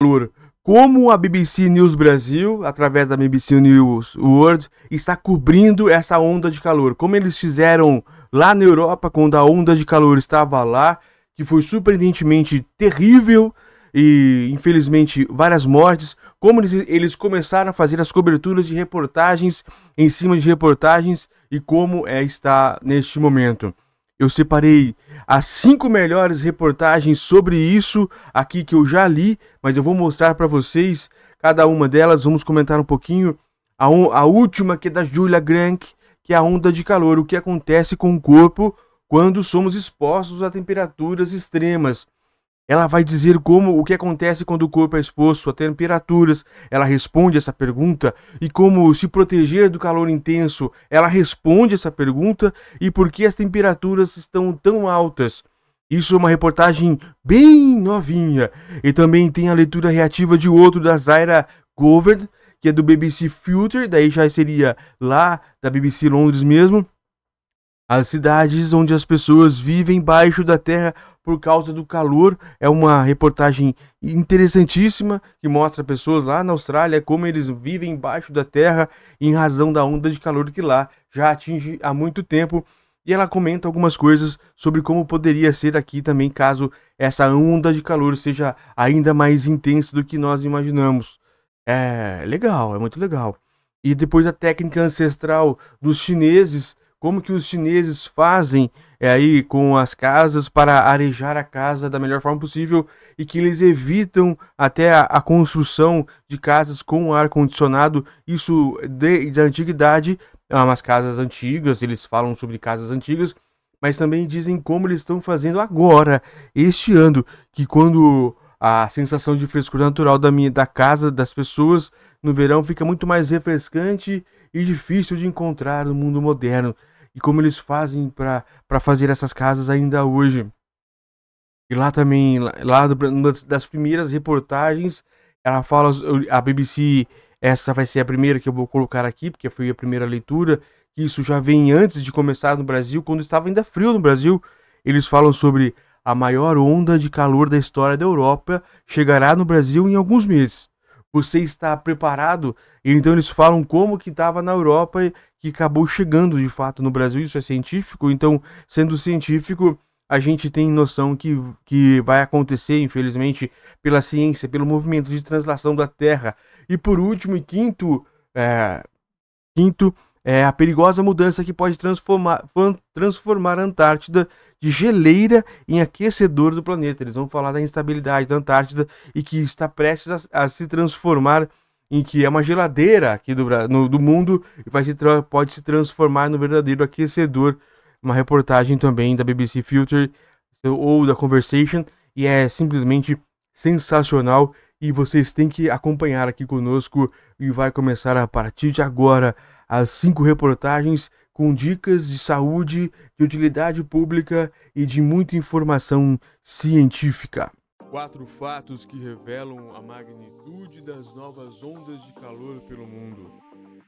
calor. Como a BBC News Brasil, através da BBC News World, está cobrindo essa onda de calor. Como eles fizeram lá na Europa, quando a onda de calor estava lá, que foi surpreendentemente terrível e infelizmente várias mortes. Como eles, eles começaram a fazer as coberturas de reportagens em cima de reportagens e como é está neste momento. Eu separei as cinco melhores reportagens sobre isso aqui que eu já li, mas eu vou mostrar para vocês cada uma delas. Vamos comentar um pouquinho. A, a última que é da Julia Grank, que é a onda de calor, o que acontece com o corpo quando somos expostos a temperaturas extremas. Ela vai dizer como o que acontece quando o corpo é exposto a temperaturas. Ela responde essa pergunta e como se proteger do calor intenso. Ela responde essa pergunta e por que as temperaturas estão tão altas. Isso é uma reportagem bem novinha. E também tem a leitura reativa de outro da Zaira Govern, que é do BBC Filter, daí já seria lá da BBC Londres mesmo. As cidades onde as pessoas vivem embaixo da terra por causa do calor. É uma reportagem interessantíssima que mostra pessoas lá na Austrália como eles vivem embaixo da terra em razão da onda de calor que lá já atinge há muito tempo. E ela comenta algumas coisas sobre como poderia ser aqui também caso essa onda de calor seja ainda mais intensa do que nós imaginamos. É legal, é muito legal. E depois a técnica ancestral dos chineses como que os chineses fazem é, aí com as casas para arejar a casa da melhor forma possível e que eles evitam até a, a construção de casas com ar condicionado, isso de, de antiguidade, umas casas antigas, eles falam sobre casas antigas, mas também dizem como eles estão fazendo agora, este ano, que quando a sensação de frescura natural da minha da casa das pessoas no verão fica muito mais refrescante e difícil de encontrar no mundo moderno e como eles fazem para fazer essas casas ainda hoje. E lá também, lá das primeiras reportagens, ela fala, a BBC, essa vai ser a primeira que eu vou colocar aqui, porque foi a primeira leitura, que isso já vem antes de começar no Brasil, quando estava ainda frio no Brasil. Eles falam sobre a maior onda de calor da história da Europa chegará no Brasil em alguns meses. Você está preparado? Então eles falam como que estava na Europa e que acabou chegando de fato no Brasil. Isso é científico. Então, sendo científico, a gente tem noção que, que vai acontecer, infelizmente, pela ciência, pelo movimento de translação da Terra. E por último e quinto, é, quinto é a perigosa mudança que pode transformar, transformar a Antártida de geleira em aquecedor do planeta. Eles vão falar da instabilidade da Antártida e que está prestes a, a se transformar em que é uma geladeira aqui do, no, do mundo e vai se pode se transformar no verdadeiro aquecedor. Uma reportagem também da BBC Filter ou da Conversation e é simplesmente sensacional e vocês têm que acompanhar aqui conosco e vai começar a partir de agora as cinco reportagens com dicas de saúde, de utilidade pública e de muita informação científica. Quatro fatos que revelam a magnitude das novas ondas de calor pelo mundo.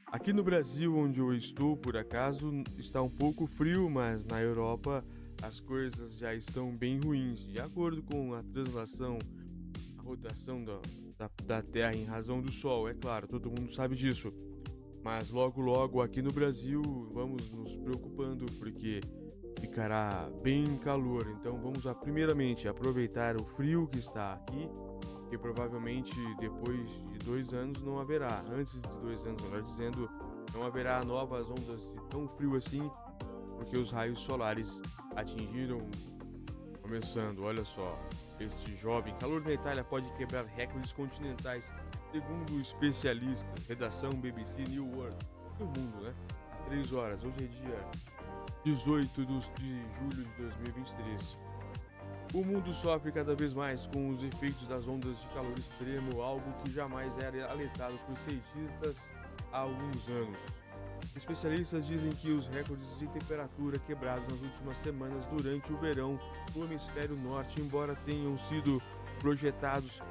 Aqui no Brasil, onde eu estou, por acaso, está um pouco frio, mas na Europa as coisas já estão bem ruins. De acordo com a translação, a rotação da, da, da Terra em razão do Sol, é claro, todo mundo sabe disso. Mas logo logo aqui no Brasil vamos nos preocupando porque ficará bem calor. Então vamos a, primeiramente aproveitar o frio que está aqui, que provavelmente depois de dois anos não haverá. Antes de dois anos, melhor dizendo, não haverá novas ondas de tão frio assim, porque os raios solares atingiram. Começando, olha só, este jovem calor na Itália pode quebrar recordes continentais, segundo especialistas. Redação BBC New World. Do mundo, né? Há três horas. Hoje é dia 18 de julho de 2023. O mundo sofre cada vez mais com os efeitos das ondas de calor extremo, algo que jamais era alertado por cientistas há alguns anos. Especialistas dizem que os recordes de temperatura quebrados nas últimas semanas durante o verão no hemisfério norte, embora tenham sido projetados,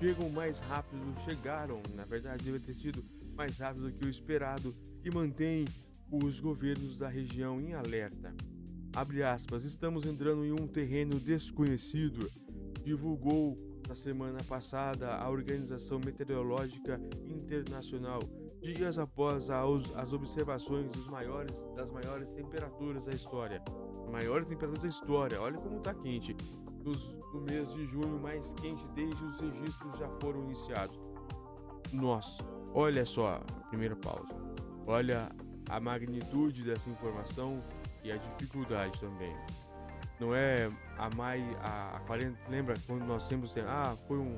chegam mais rápido, chegaram, na verdade, deve ter sido mais rápido do que o esperado e mantêm os governos da região em alerta. Abre aspas, estamos entrando em um terreno desconhecido, divulgou Na semana passada, a Organização Meteorológica Internacional, dias após as observações dos maiores, das maiores temperaturas da história, maiores temperaturas da história, olha como está quente, no mês de junho mais quente desde os registros já foram iniciados. Nossa, olha só, primeira pausa. Olha a magnitude dessa informação e a dificuldade também não é a mais a, a 40, lembra quando nós temos ah, foi um,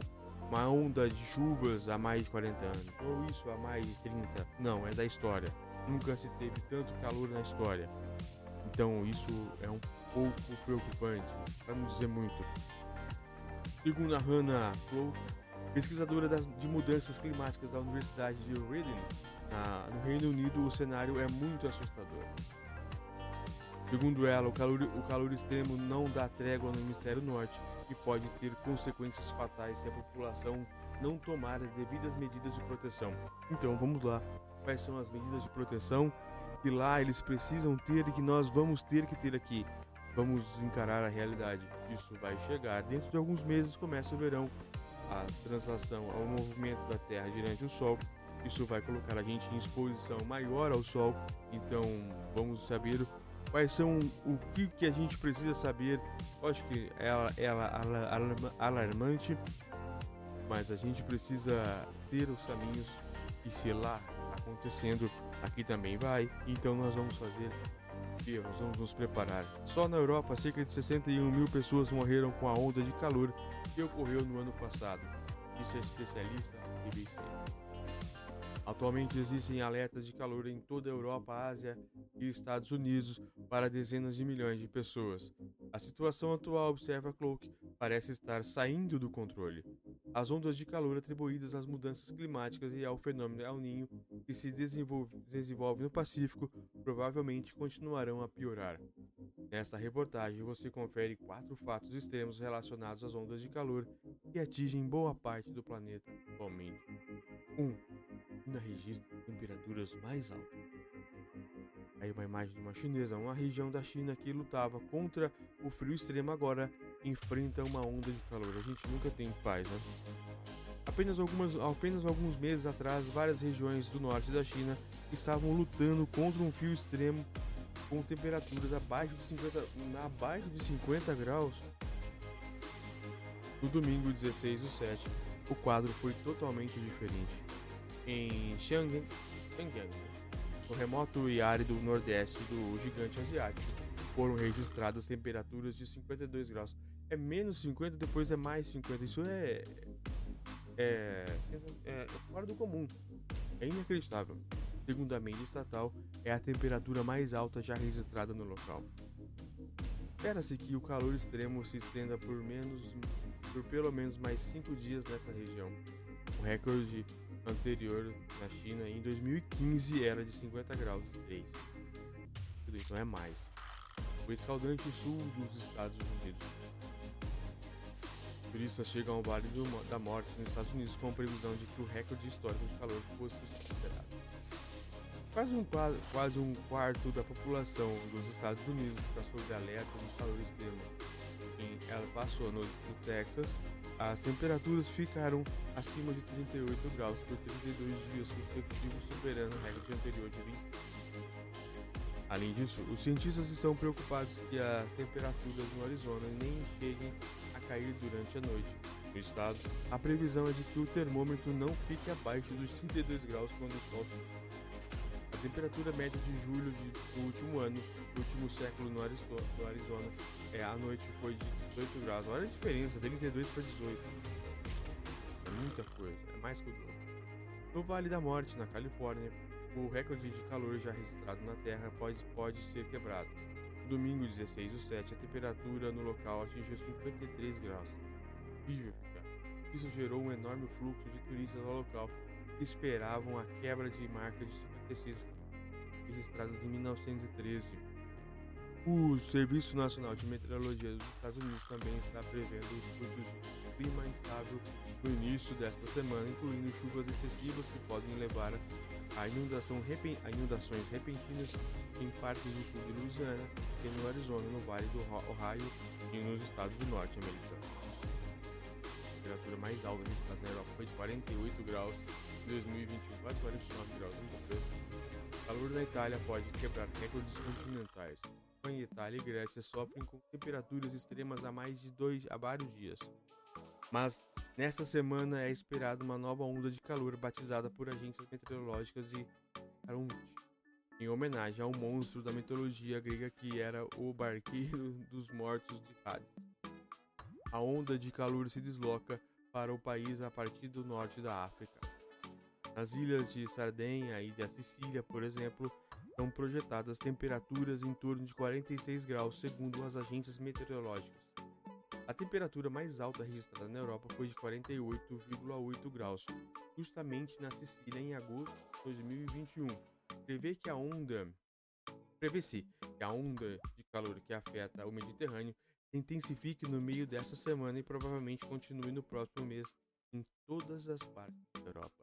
uma onda de chuvas há mais de 40 anos, ou isso há mais de 30. Não, é da história. Nunca se teve tanto calor na história. Então isso é um pouco preocupante, para não dizer muito. Segundo a Hannah Flow, pesquisadora das, de mudanças climáticas da Universidade de Reading, na, no Reino Unido, o cenário é muito assustador. Segundo ela, o calor, o calor extremo não dá trégua no hemisfério norte e pode ter consequências fatais se a população não tomar as devidas medidas de proteção. Então vamos lá. Quais são as medidas de proteção que lá eles precisam ter e que nós vamos ter que ter aqui? Vamos encarar a realidade. Isso vai chegar. Dentro de alguns meses começa o verão. A translação ao movimento da Terra durante o Sol. Isso vai colocar a gente em exposição maior ao Sol. Então vamos saber quais são o que, que a gente precisa saber. Acho que ela é alarmante, mas a gente precisa ter os caminhos e se lá acontecendo, aqui também vai. Então nós vamos fazer vamos nos preparar. Só na Europa, cerca de 61 mil pessoas morreram com a onda de calor que ocorreu no ano passado, disse a especialista BBC. Atualmente existem alertas de calor em toda a Europa, Ásia e Estados Unidos para dezenas de milhões de pessoas. A situação atual, observa Cloak, parece estar saindo do controle. As ondas de calor atribuídas às mudanças climáticas e ao fenômeno El Ninho que se desenvolve, desenvolve no Pacífico provavelmente continuarão a piorar. Nesta reportagem você confere quatro fatos extremos relacionados às ondas de calor que atingem boa parte do planeta atualmente. 1. Um, China registra temperaturas mais altas. Aí uma imagem de uma chinesa, uma região da China que lutava contra o frio extremo agora enfrenta uma onda de calor. A gente nunca tem paz, né? Apenas, algumas, apenas alguns meses atrás, várias regiões do norte da China estavam lutando contra um frio extremo com temperaturas abaixo de 50, abaixo de 50 graus. No domingo 16 do 7, o quadro foi totalmente diferente em Xiangyang, no remoto e árido nordeste do gigante asiático, foram registradas temperaturas de 52 graus. É menos 50, depois é mais 50. Isso é, é, é, é fora do comum. É inacreditável. Segundo a mídia estatal, é a temperatura mais alta já registrada no local. Espera-se que o calor extremo se estenda por, menos, por pelo menos mais 5 dias nessa região. O recorde anterior na China em 2015 era de 50 graus e 3. Tudo isso é mais. O escaldante sul dos Estados Unidos. Turistas chegam ao Vale da Morte nos Estados Unidos com a previsão de que o recorde histórico de calor fosse superado. Quase um, quase um quarto da população dos Estados Unidos está sob alerta de calor extremo. Em El Paso, no, no Texas, as temperaturas ficaram acima de 38 graus por 32 dias consecutivos, superando a regra anterior de 20. Além disso, os cientistas estão preocupados que as temperaturas no Arizona nem cheguem a cair durante a noite. No estado, a previsão é de que o termômetro não fique abaixo dos 32 graus quando o sol temperatura média de julho de, do último ano, do último século no Arizona, é, a noite foi de 18 graus. Olha a diferença, 32 para 18. É muita coisa, é mais que o dobro. No Vale da Morte, na Califórnia, o recorde de calor já registrado na Terra pode, pode ser quebrado. No domingo 16 do 7, a temperatura no local atingiu 53 graus. Isso gerou um enorme fluxo de turistas ao local que esperavam a quebra de marca de 56 registradas em 1913. O Serviço Nacional de Meteorologia dos Estados Unidos também está prevendo fluxos de clima instável no início desta semana, incluindo chuvas excessivas que podem levar a, inundação, a inundações repentinas em partes do sul de Louisiana e no Arizona, no Vale do Ohio e nos estados do norte americano. temperatura mais alta registrada na Europa foi de 48 graus em 2021, quase 49 graus. O calor na Itália pode quebrar recordes continentais. Espanha, Itália e Grécia sofrem com temperaturas extremas há mais de dois há vários dias. Mas nesta semana é esperada uma nova onda de calor batizada por agências meteorológicas de Arunt, em homenagem ao monstro da mitologia grega que era o barqueiro dos mortos de Hades. A onda de calor se desloca para o país a partir do norte da África. Nas ilhas de Sardenha e da Sicília, por exemplo, são projetadas temperaturas em torno de 46 graus, segundo as agências meteorológicas. A temperatura mais alta registrada na Europa foi de 48,8 graus, justamente na Sicília em agosto de 2021. Prevê que a onda prevê-se que a onda de calor que afeta o Mediterrâneo intensifique no meio dessa semana e provavelmente continue no próximo mês em todas as partes da Europa.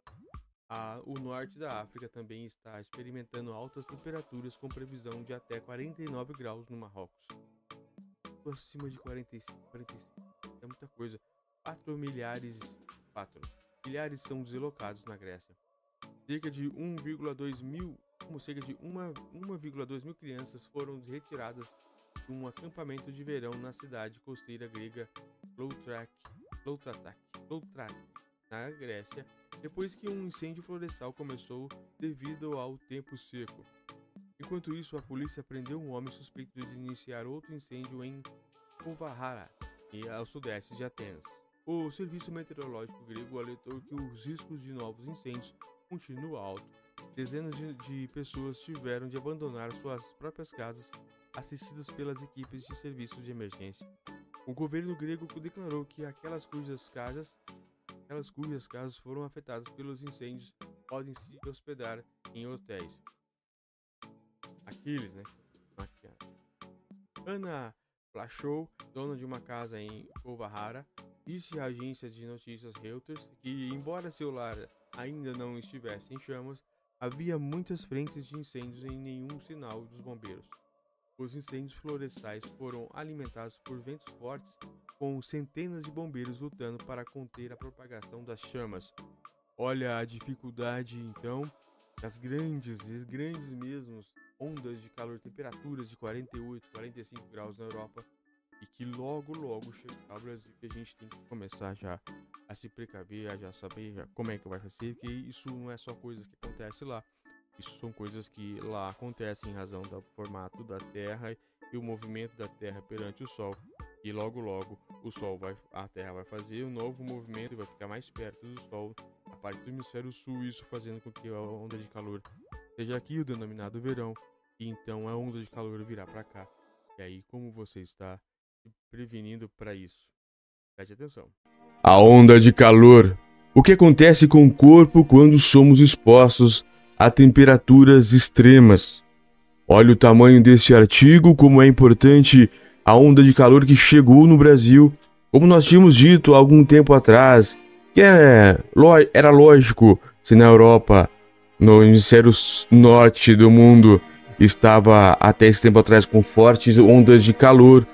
A, o norte da África também está experimentando altas temperaturas com previsão de até 49 graus no Marrocos. Acima de 45, 45 é muita coisa. 4 milhares, 4 milhares são deslocados na Grécia. Cerca de 1,2 mil, como cerca de 1,2 mil crianças foram retiradas de um acampamento de verão na cidade costeira grega Loutrac, Loutratak, Loutrac, na Grécia, depois que um incêndio florestal começou devido ao tempo seco. Enquanto isso, a polícia prendeu um homem suspeito de iniciar outro incêndio em Kovahara, ao sudeste de Atenas. O serviço meteorológico grego alertou que os riscos de novos incêndios continuam altos. Dezenas de, de pessoas tiveram de abandonar suas próprias casas, assistidas pelas equipes de serviços de emergência. O governo grego declarou que aquelas cujas casas aquelas cujas casas foram afetadas pelos incêndios podem se hospedar em hotéis. Aquiles, né? Ana Flachou, dona de uma casa em Ovahara, disse à agência de notícias Reuters que, embora seu lar ainda não estivesse em chamas, havia muitas frentes de incêndios e nenhum sinal dos bombeiros. Os incêndios florestais foram alimentados por ventos fortes com centenas de bombeiros lutando para conter a propagação das chamas. Olha a dificuldade então das grandes, grandes mesmo ondas de calor, temperaturas de 48, 45 graus na Europa e que logo, logo chegar ao Brasil que a gente tem que começar já a se precaver, a já saber já como é que vai ser, porque isso não é só coisa que acontece lá, isso são coisas que lá acontecem em razão do formato da Terra e o movimento da Terra perante o Sol. E logo logo o Sol vai, a Terra vai fazer um novo movimento e vai ficar mais perto do Sol, a parte do hemisfério sul, isso fazendo com que a onda de calor seja aqui o denominado verão, e então a onda de calor virá para cá. E aí, como você está se prevenindo para isso? Preste atenção. A onda de calor. O que acontece com o corpo quando somos expostos a temperaturas extremas? Olha o tamanho desse artigo, como é importante a onda de calor que chegou no Brasil, como nós tínhamos dito há algum tempo atrás, que é, era lógico se na Europa, no hemisfério norte do mundo, estava até esse tempo atrás com fortes ondas de calor,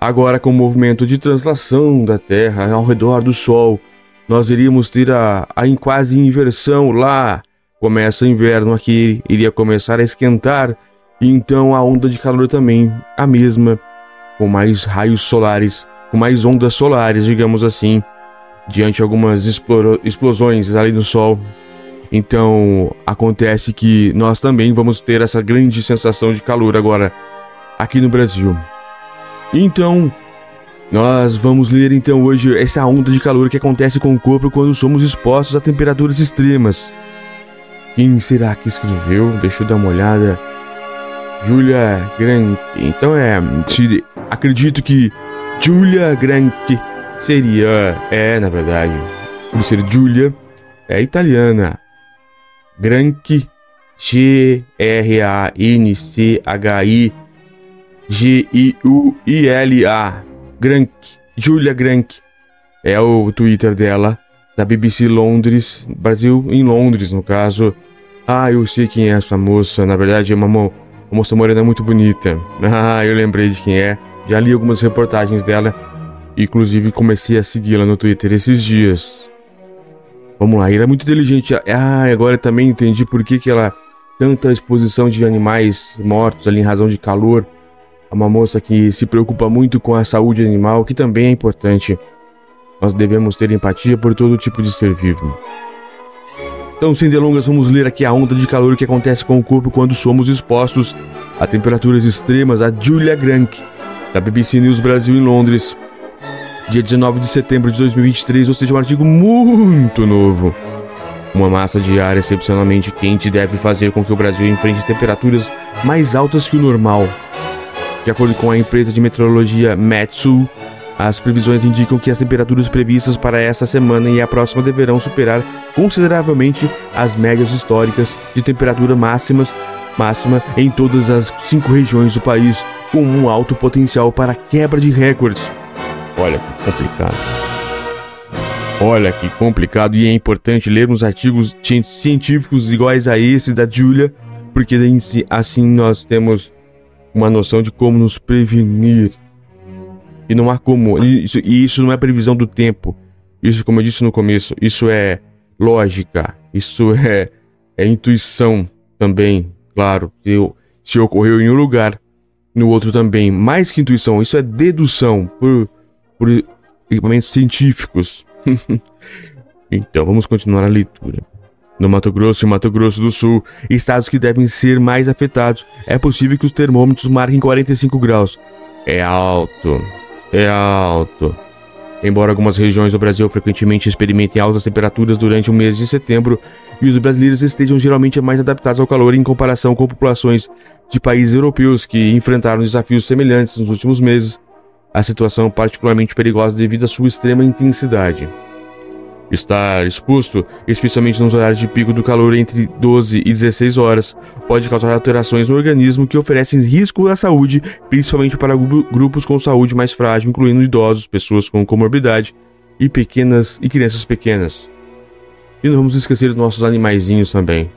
agora com o movimento de translação da Terra ao redor do Sol, nós iríamos ter a, a quase inversão lá. Começa inverno aqui, iria começar a esquentar, e então a onda de calor também a mesma com mais raios solares, com mais ondas solares, digamos assim, diante de algumas explosões ali no Sol. Então acontece que nós também vamos ter essa grande sensação de calor agora aqui no Brasil. Então nós vamos ler então hoje essa onda de calor que acontece com o corpo quando somos expostos a temperaturas extremas. Quem será que escreveu? Deixa eu dar uma olhada. Julia Grank. Então é. acredito que Julia Grank seria. É, na verdade. Por ser Julia, é italiana. G-R-A-N-C-H-I. G-I-U-I-L-A. Grank. Julia Grank. É o Twitter dela. Da BBC Londres. Brasil em Londres, no caso. Ah, eu sei quem é essa moça. Na verdade, é uma uma moça morena muito bonita. Ah, eu lembrei de quem é. Já li algumas reportagens dela. Inclusive comecei a segui-la no Twitter esses dias. Vamos lá, ela é muito inteligente. Ah, agora também entendi por que, que ela. Tanta exposição de animais mortos ali em razão de calor. É uma moça que se preocupa muito com a saúde animal, que também é importante. Nós devemos ter empatia por todo tipo de ser vivo. Então, sem delongas, vamos ler aqui a onda de calor que acontece com o corpo quando somos expostos a temperaturas extremas. A Julia Grank, da BBC News Brasil em Londres, dia 19 de setembro de 2023, ou seja, um artigo muito novo. Uma massa de ar excepcionalmente quente deve fazer com que o Brasil enfrente temperaturas mais altas que o normal. De acordo com a empresa de meteorologia Metsu, as previsões indicam que as temperaturas previstas para esta semana e a próxima deverão superar consideravelmente as médias históricas de temperatura máximas, máxima em todas as cinco regiões do país, com um alto potencial para quebra de recordes. Olha que complicado. Olha que complicado e é importante lermos artigos científicos iguais a esse da Julia, porque assim nós temos uma noção de como nos prevenir e não há como. Isso, e isso não é previsão do tempo. Isso, como eu disse no começo, isso é lógica. Isso é, é intuição também. Claro, se, se ocorreu em um lugar, no outro também. Mais que intuição, isso é dedução por, por equipamentos científicos. então, vamos continuar a leitura. No Mato Grosso e Mato Grosso do Sul, estados que devem ser mais afetados, é possível que os termômetros marquem 45 graus. É alto é alto. Embora algumas regiões do Brasil frequentemente experimentem altas temperaturas durante o mês de setembro, e os brasileiros estejam geralmente mais adaptados ao calor em comparação com populações de países europeus que enfrentaram desafios semelhantes nos últimos meses, a situação é particularmente perigosa devido à sua extrema intensidade. Estar exposto, especialmente nos horários de pico do calor entre 12 e 16 horas, pode causar alterações no organismo que oferecem risco à saúde, principalmente para grupos com saúde mais frágil, incluindo idosos, pessoas com comorbidade e pequenas e crianças pequenas. E não vamos esquecer dos nossos animaizinhos também.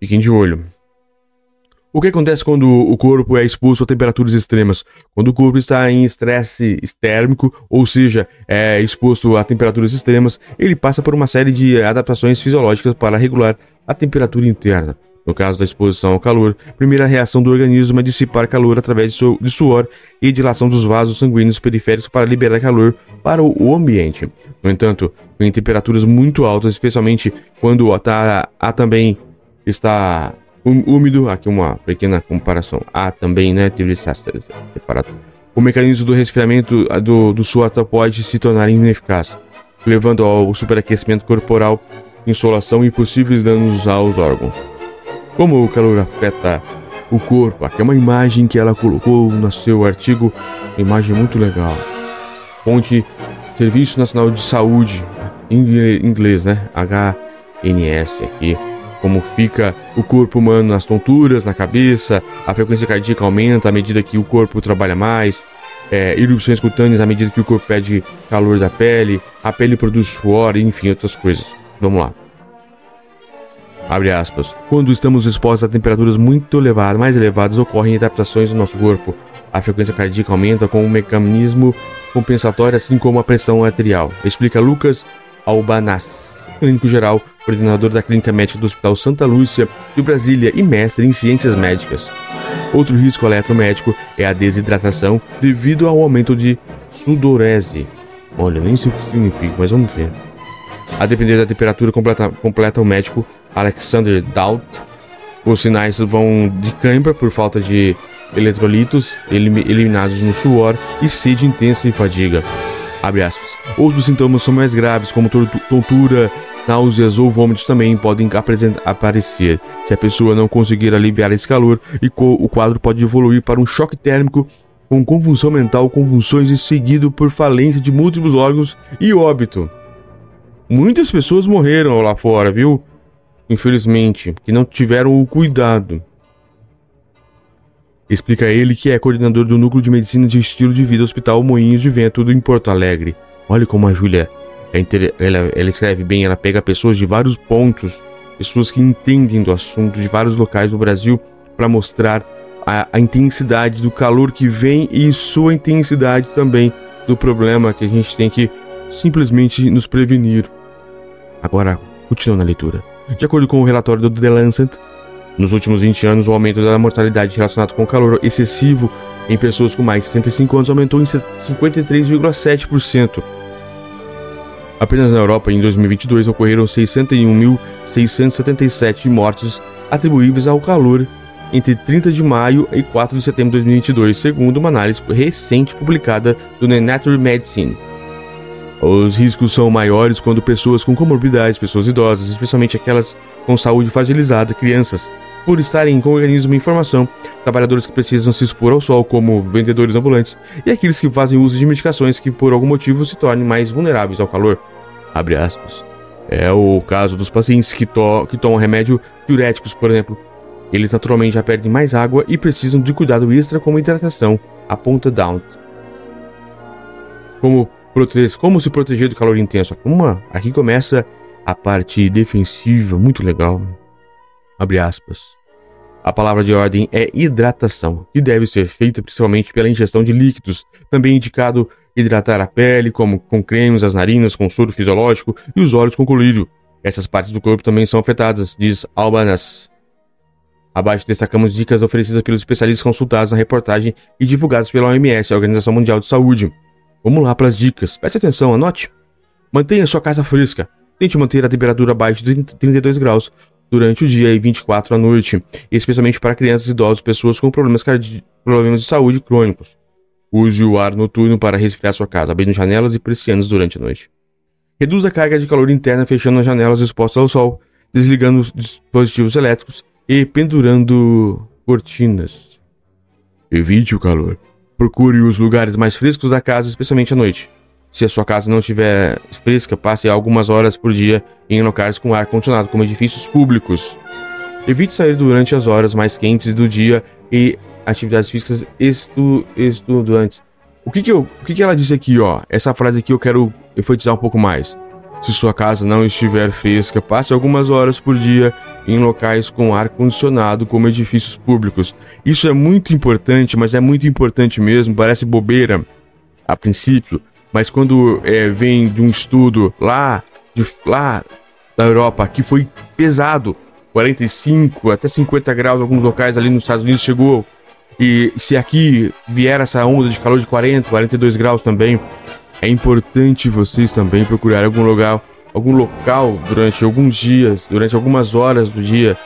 Fiquem de olho. O que acontece quando o corpo é exposto a temperaturas extremas? Quando o corpo está em estresse térmico, ou seja, é exposto a temperaturas extremas, ele passa por uma série de adaptações fisiológicas para regular a temperatura interna. No caso da exposição ao calor, a primeira reação do organismo é dissipar calor através de suor e dilação dos vasos sanguíneos periféricos para liberar calor para o ambiente. No entanto, em temperaturas muito altas, especialmente quando há, há também está úmido, aqui uma pequena comparação. Há também, né, teve separado. O mecanismo do resfriamento do, do suor pode se tornar ineficaz, levando ao superaquecimento corporal, insolação e possíveis danos aos órgãos. Como o calor afeta o corpo, aqui é uma imagem que ela colocou no seu artigo, imagem muito legal. Fonte Serviço Nacional de Saúde, em inglês, né? HNS aqui como fica o corpo humano nas tonturas, na cabeça, a frequência cardíaca aumenta à medida que o corpo trabalha mais, é, erupções cutâneas à medida que o corpo perde calor da pele, a pele produz suor, enfim, outras coisas. Vamos lá. Abre aspas. Quando estamos expostos a temperaturas muito elevadas, mais elevadas, ocorrem adaptações no nosso corpo. A frequência cardíaca aumenta com um mecanismo compensatório, assim como a pressão arterial. Explica Lucas Albanas, clínico geral coordenador da Clínica Médica do Hospital Santa Lúcia de Brasília e mestre em Ciências Médicas. Outro risco eletromédico é a desidratação devido ao aumento de sudorese. Olha, nem sei o que significa, mas vamos ver. A depender da temperatura completa, completa o médico Alexander Daut. Os sinais vão de cãibra por falta de eletrolitos eliminados no suor e sede intensa e fadiga. Outros sintomas são mais graves, como tontura, Náuseas ou vômitos também podem aparecer. Se a pessoa não conseguir aliviar esse calor, o quadro pode evoluir para um choque térmico com convulsão mental, convulsões e seguido por falência de múltiplos órgãos e óbito. Muitas pessoas morreram lá fora, viu? Infelizmente, que não tiveram o cuidado. Explica ele que é coordenador do Núcleo de Medicina de Estilo de Vida Hospital Moinhos de Vento em Porto Alegre. Olha como a Júlia ela, ela escreve bem, ela pega pessoas de vários pontos, pessoas que entendem do assunto de vários locais do Brasil para mostrar a, a, intensidade do calor que vem e sua intensidade também do problema que a gente tem que simplesmente nos prevenir. Agora, continuando na leitura. De acordo com o relatório do The Lancet, nos últimos 20 anos, o aumento da mortalidade relacionado com o calor excessivo em pessoas com mais de 65 anos aumentou em 53,7%. Apenas na Europa, em 2022, ocorreram 61.677 mortes atribuíveis ao calor entre 30 de maio e 4 de setembro de 2022, segundo uma análise recente publicada do Nature Medicine. Os riscos são maiores quando pessoas com comorbidades, pessoas idosas, especialmente aquelas com saúde fragilizada, crianças, por estarem com o organismo em formação, trabalhadores que precisam se expor ao sol, como vendedores ambulantes, e aqueles que fazem uso de medicações que por algum motivo se tornem mais vulneráveis ao calor. É o caso dos pacientes que, to que tomam remédio diuréticos, por exemplo, eles naturalmente já perdem mais água e precisam de cuidado extra como hidratação, aponta Down. Como, como se proteger do calor intenso? Uma, aqui começa a parte defensiva, muito legal. Abre aspas. A palavra de ordem é hidratação, que deve ser feita principalmente pela ingestão de líquidos, também indicado hidratar a pele, como com cremes, as narinas com soro fisiológico e os olhos com colírio. Essas partes do corpo também são afetadas, diz Albanas. Abaixo destacamos dicas oferecidas pelos especialistas consultados na reportagem e divulgadas pela OMS, a Organização Mundial de Saúde. Vamos lá para as dicas. Preste atenção, anote. Mantenha sua casa fresca. Tente manter a temperatura abaixo de 32 graus durante o dia e 24 à noite, especialmente para crianças, idosos e pessoas com problemas, problemas de saúde crônicos. Use o ar noturno para resfriar sua casa, abrindo janelas e persianas durante a noite. Reduza a carga de calor interna fechando as janelas expostas ao sol, desligando os dispositivos elétricos e pendurando cortinas. Evite o calor. Procure os lugares mais frescos da casa, especialmente à noite. Se a sua casa não estiver fresca, passe algumas horas por dia em locais com ar condicionado, como edifícios públicos. Evite sair durante as horas mais quentes do dia e atividades físicas estu estudantes. O que que, eu, o que que ela disse aqui, ó? Essa frase aqui eu quero enfatizar um pouco mais. Se sua casa não estiver fresca, passe algumas horas por dia em locais com ar condicionado, como edifícios públicos. Isso é muito importante, mas é muito importante mesmo. Parece bobeira a princípio, mas quando é, vem de um estudo lá, de, lá da Europa que foi pesado, 45 até 50 graus alguns locais ali nos Estados Unidos chegou. E se aqui vier essa onda de calor de 40, 42 graus também, é importante vocês também procurarem algum lugar, algum local durante alguns dias, durante algumas horas do dia,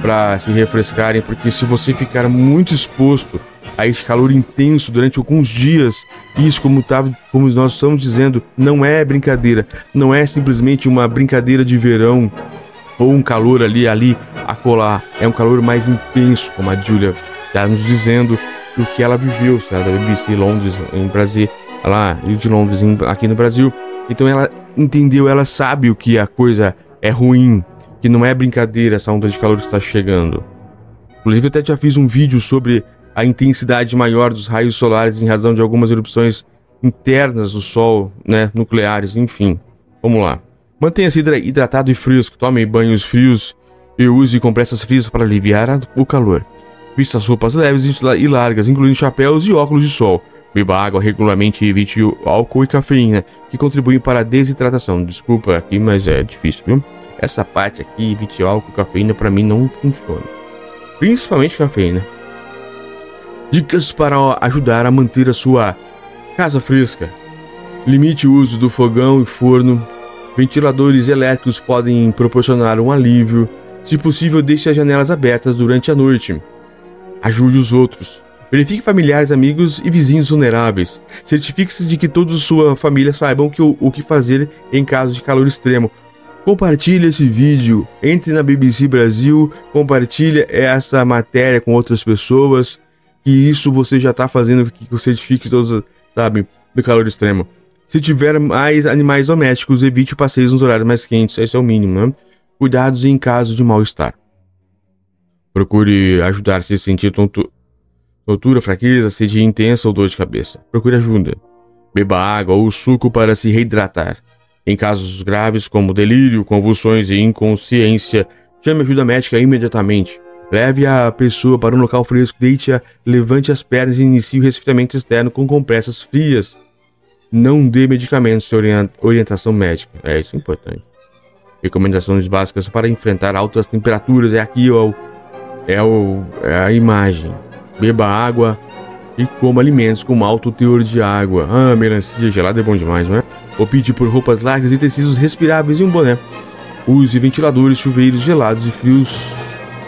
para se refrescarem, porque se você ficar muito exposto a esse calor intenso durante alguns dias, isso, como, tá, como nós estamos dizendo, não é brincadeira, não é simplesmente uma brincadeira de verão ou um calor ali, ali, a colar, é um calor mais intenso, como a Julia está nos dizendo do que ela viveu, sabe, da BBC Londres, em Brasil lá, Rio de Londres, aqui no Brasil. Então ela entendeu, ela sabe o que a coisa é ruim, que não é brincadeira essa onda de calor que está chegando. Inclusive, eu até já fiz um vídeo sobre a intensidade maior dos raios solares em razão de algumas erupções internas do Sol, né, nucleares, enfim. Vamos lá. Mantenha-se hidratado e fresco, tome banhos frios e use compressas frias para aliviar o calor. Vista as roupas leves e largas, incluindo chapéus e óculos de sol. Beba água regularmente e evite álcool e cafeína, que contribuem para a desidratação. Desculpa aqui, mas é difícil, viu? Essa parte aqui, evite álcool e cafeína, para mim não funciona. Principalmente cafeína. Dicas para ajudar a manter a sua casa fresca. Limite o uso do fogão e forno. Ventiladores elétricos podem proporcionar um alívio. Se possível, deixe as janelas abertas durante a noite. Ajude os outros. Verifique familiares, amigos e vizinhos vulneráveis. Certifique-se de que todos sua família saibam que o, o que fazer em caso de calor extremo. Compartilhe esse vídeo, entre na BBC Brasil, compartilhe essa matéria com outras pessoas, que isso você já está fazendo que você certifique todos, sabe, do calor extremo. Se tiver mais animais domésticos, evite passeios nos horários mais quentes, esse é o mínimo, né? Cuidados em caso de mal-estar. Procure ajudar se sentir tonto fraqueza, sede intensa ou dor de cabeça. Procure ajuda. Beba água ou suco para se reidratar. Em casos graves como delírio, convulsões e inconsciência, chame ajuda médica imediatamente. Leve a pessoa para um local fresco, deite-a, levante as pernas e inicie o resfriamento externo com compressas frias. Não dê medicamentos sem orientação médica. É isso é importante. Recomendações básicas para enfrentar altas temperaturas. É aqui, ó. É, o, é a imagem. Beba água e coma alimentos com alto teor de água. Ah, melancia gelada é bom demais, não é? Opte por roupas largas e tecidos respiráveis e um boné. Use ventiladores, chuveiros gelados e frios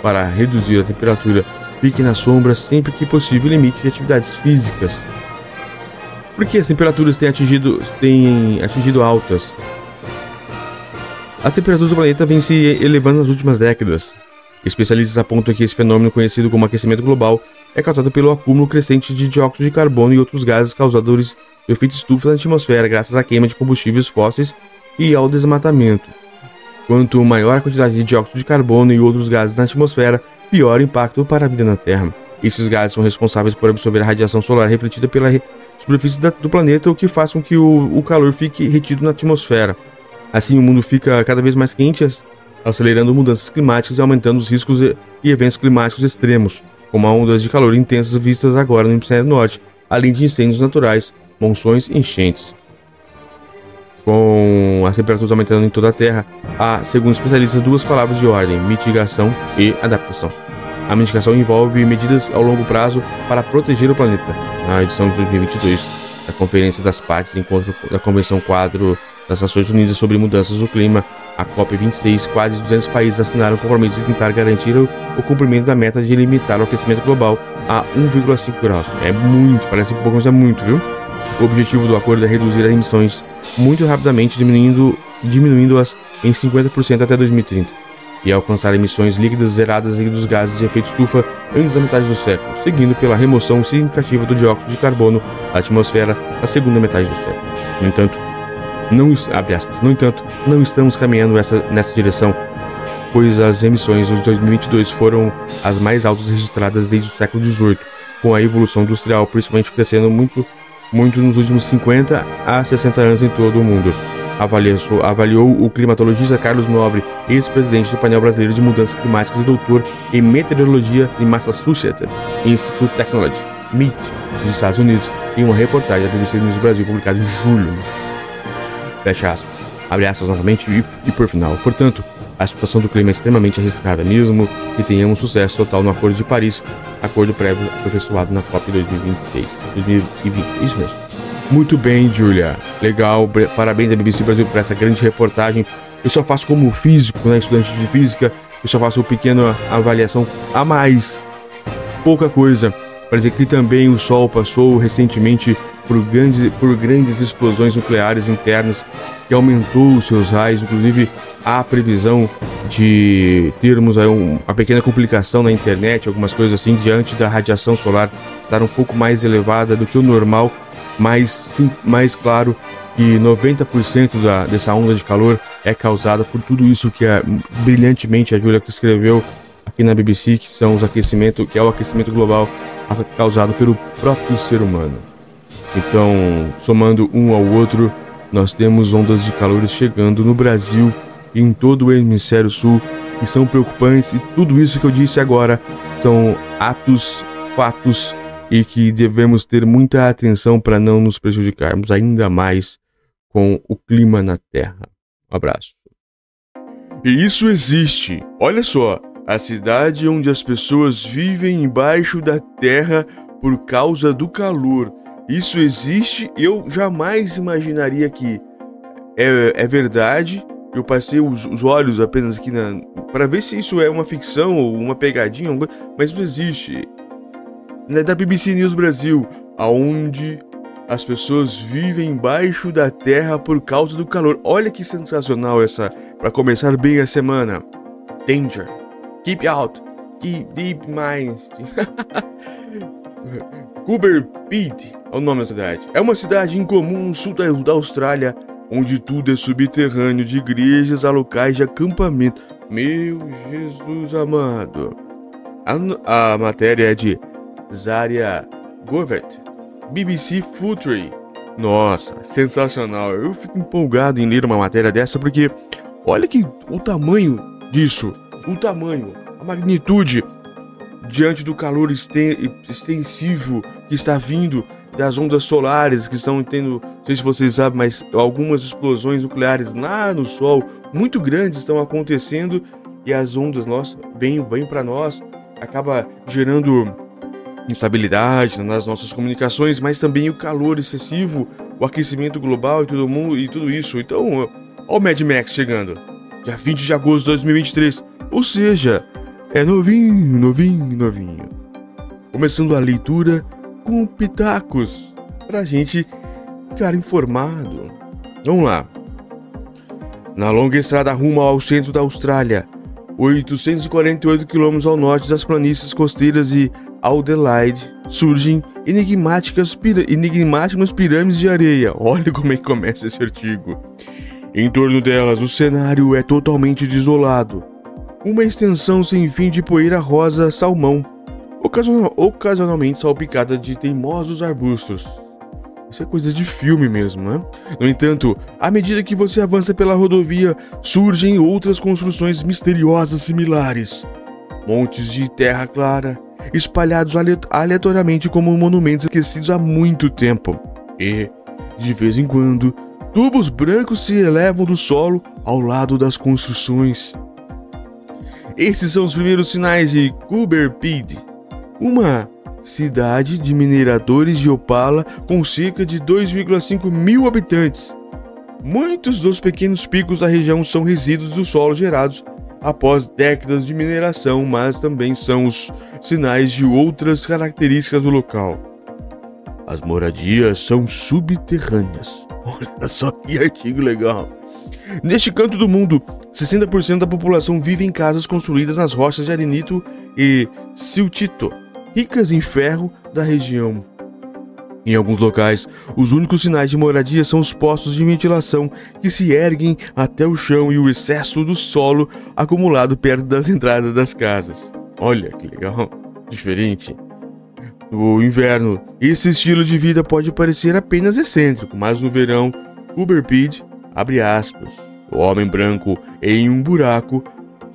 para reduzir a temperatura. Fique na sombra sempre que possível e limite atividades físicas. Por que as temperaturas têm atingido, têm atingido altas? A temperatura do planeta vem se elevando nas últimas décadas. Especialistas apontam que esse fenômeno, conhecido como aquecimento global, é causado pelo acúmulo crescente de dióxido de carbono e outros gases causadores do efeito estufa na atmosfera, graças à queima de combustíveis fósseis e ao desmatamento. Quanto maior a quantidade de dióxido de carbono e outros gases na atmosfera, pior o impacto para a vida na Terra. Esses gases são responsáveis por absorver a radiação solar refletida pela superfície do planeta, o que faz com que o, o calor fique retido na atmosfera. Assim, o mundo fica cada vez mais quente, acelerando mudanças climáticas e aumentando os riscos e eventos climáticos extremos, como ondas de calor intensas vistas agora no hemisfério norte, além de incêndios naturais, monções e enchentes com as temperaturas aumentando em toda a Terra, há, segundo especialistas, duas palavras de ordem: mitigação e adaptação. A mitigação envolve medidas ao longo prazo para proteger o planeta. Na edição de 2022 da Conferência das Partes Encontro da Convenção Quadro das Nações Unidas sobre Mudanças do Clima, a COP26, quase 200 países assinaram o compromisso de tentar garantir o, cumprimento da meta de limitar o aquecimento global a 1,5 graus. É muito, parece pouco, mas é muito, viu? O objetivo do acordo é reduzir as emissões muito rapidamente, diminuindo, diminuindo-as em 50% até 2030, e alcançar emissões líquidas zeradas dos gases de efeito estufa antes da metade do século, seguindo pela remoção significativa do dióxido de carbono da atmosfera na segunda metade do século. No entanto, não, aspas, no entanto, não estamos caminhando essa, nessa direção, pois as emissões de 2022 foram as mais altas registradas desde o século XVIII, com a evolução industrial principalmente crescendo muito muito nos últimos 50 a 60 anos em todo o mundo. Avaliou, avaliou o climatologista Carlos Nobre, ex-presidente do painel brasileiro de mudanças climáticas e doutor em meteorologia em Massachusetts Institute Technology, MIT, dos Estados Unidos, em uma reportagem da BBC News Brasil publicada em julho. Fecha aspas. Abre aspas novamente e, e por final. Portanto, a situação do clima é extremamente arriscada, mesmo que tenhamos sucesso total no Acordo de Paris, acordo prévio aperfeiçoado na COP 2026. 2020, isso mesmo. Muito bem, Julia. Legal. Parabéns à BBC Brasil por essa grande reportagem. Eu só faço como físico, né, estudante de física, eu só faço uma pequena avaliação a mais. Pouca coisa. Para dizer que também o Sol passou recentemente por grandes, por grandes explosões nucleares internas que aumentou os seus raios, inclusive há previsão de termos aí um, uma pequena complicação na internet, algumas coisas assim, diante da radiação solar estar um pouco mais elevada do que o normal, mas sim, mais claro que 90% da, dessa onda de calor é causada por tudo isso que é brilhantemente a Julia escreveu aqui na BBC, que são os aquecimento, que é o aquecimento global causado pelo próprio ser humano. Então, somando um ao outro, nós temos ondas de calor chegando no Brasil e em todo o hemisfério sul que são preocupantes e tudo isso que eu disse agora são atos, fatos e que devemos ter muita atenção para não nos prejudicarmos ainda mais com o clima na Terra. Um abraço. E isso existe. Olha só, a cidade onde as pessoas vivem embaixo da terra por causa do calor. Isso existe e eu jamais imaginaria que é, é verdade eu passei os, os olhos apenas aqui para ver se isso é uma ficção ou uma pegadinha, mas não existe. É da BBC News Brasil, aonde as pessoas vivem embaixo da terra por causa do calor. Olha que sensacional essa para começar bem a semana. Danger. Keep out. Keep deep mind. Cooper Pete é o nome da cidade. É uma cidade incomum no sul da, Austrália onde tudo é subterrâneo, de igrejas a locais de acampamento. Meu Jesus amado. A, a matéria é de Zaria Govert, BBC Future. Nossa, sensacional. Eu fico empolgado em ler uma matéria dessa porque olha que o tamanho disso, o tamanho, a magnitude diante do calor extensivo que está vindo das ondas solares que estão tendo Não sei se vocês sabem, mas algumas explosões nucleares lá no Sol, muito grandes, estão acontecendo e as ondas, nossa, vêm, vêm para nós, acaba gerando instabilidade nas nossas comunicações, mas também o calor excessivo, o aquecimento global e todo mundo e tudo isso. Então, olha o Mad Max chegando, dia 20 de agosto de 2023. Ou seja, é novinho, novinho, novinho. Começando a leitura com pitacos pra gente ficar informado. Vamos lá. Na longa estrada rumo ao centro da Austrália, 848 quilômetros ao norte das planícies costeiras e Adelaide, surgem enigmáticas, pira enigmáticas pirâmides de areia. Olha como é que começa esse artigo. Em torno delas, o cenário é totalmente desolado. Uma extensão sem fim de poeira rosa salmão, ocasionalmente salpicada de teimosos arbustos. Isso é coisa de filme mesmo, né? No entanto, à medida que você avança pela rodovia, surgem outras construções misteriosas similares. Montes de terra clara, espalhados aleatoriamente como monumentos esquecidos há muito tempo. E, de vez em quando, tubos brancos se elevam do solo ao lado das construções. Esses são os primeiros sinais de Cooperpid, uma cidade de mineradores de opala com cerca de 2,5 mil habitantes. Muitos dos pequenos picos da região são resíduos do solo gerados após décadas de mineração, mas também são os sinais de outras características do local. As moradias são subterrâneas. Olha só que artigo legal. Neste canto do mundo, 60% da população vive em casas construídas nas rochas de arenito e siltito ricas em ferro da região. Em alguns locais, os únicos sinais de moradia são os postos de ventilação que se erguem até o chão e o excesso do solo acumulado perto das entradas das casas. Olha que legal, diferente. No inverno, esse estilo de vida pode parecer apenas excêntrico, mas no verão, Uberpid abre aspas. O homem branco em um buraco.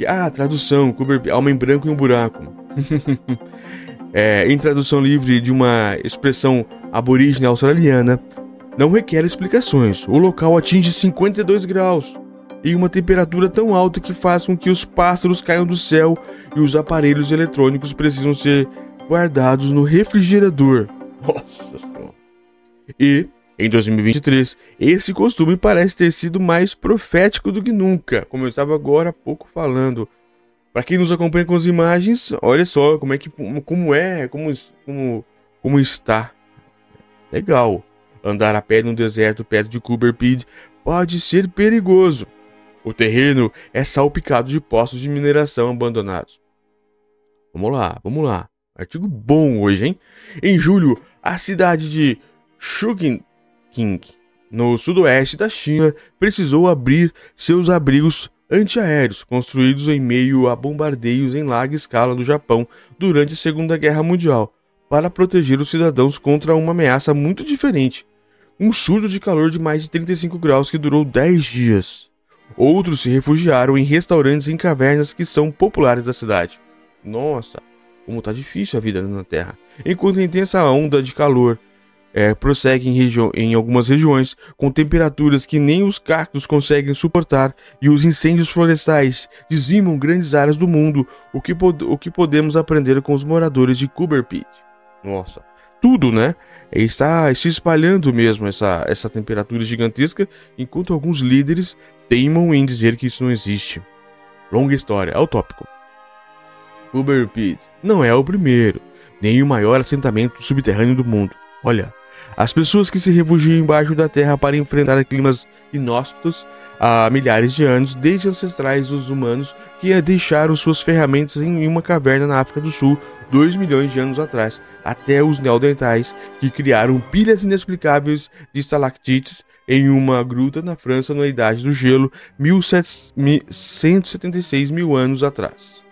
Ah, tradução, homem branco em um buraco. é, em tradução livre de uma expressão aborígene australiana, não requer explicações. O local atinge 52 graus e uma temperatura tão alta que faz com que os pássaros caiam do céu e os aparelhos eletrônicos precisam ser guardados no refrigerador. Nossa Senhora. E, em 2023, esse costume parece ter sido mais profético do que nunca, como eu estava agora há pouco falando. Para quem nos acompanha com as imagens, olha só como é que como é, como como como está. Legal. Andar a pé no deserto perto de Cooperpid pode ser perigoso. O terreno é salpicado de poços de mineração abandonados. Vamos lá, vamos lá. Artigo bom hoje, hein? Em julho, a cidade de Shuqing, no sudoeste da China, precisou abrir seus abrigos antiaéreos construídos em meio a bombardeios em larga escala do Japão durante a Segunda Guerra Mundial, para proteger os cidadãos contra uma ameaça muito diferente: um surto de calor de mais de 35 graus que durou 10 dias. Outros se refugiaram em restaurantes em cavernas que são populares da cidade. Nossa, como tá difícil a vida na Terra. Enquanto a intensa onda de calor é, prossegue em, em, algumas regiões com temperaturas que nem os cactos conseguem suportar e os incêndios florestais dizimam grandes áreas do mundo, o que, o que podemos aprender com os moradores de Cooperpit. Nossa, tudo, né? Está se espalhando mesmo essa, essa temperatura gigantesca, enquanto alguns líderes teimam em dizer que isso não existe. Longa história, ao tópico. Cooperpit não é o primeiro, nem o maior assentamento subterrâneo do mundo. Olha, as pessoas que se refugiam embaixo da terra para enfrentar climas inóspitos há milhares de anos, desde ancestrais dos humanos que deixaram suas ferramentas em uma caverna na África do Sul dois milhões de anos atrás, até os neandertais que criaram pilhas inexplicáveis de estalactites em uma gruta na França na Idade do Gelo, 1176 mil anos atrás.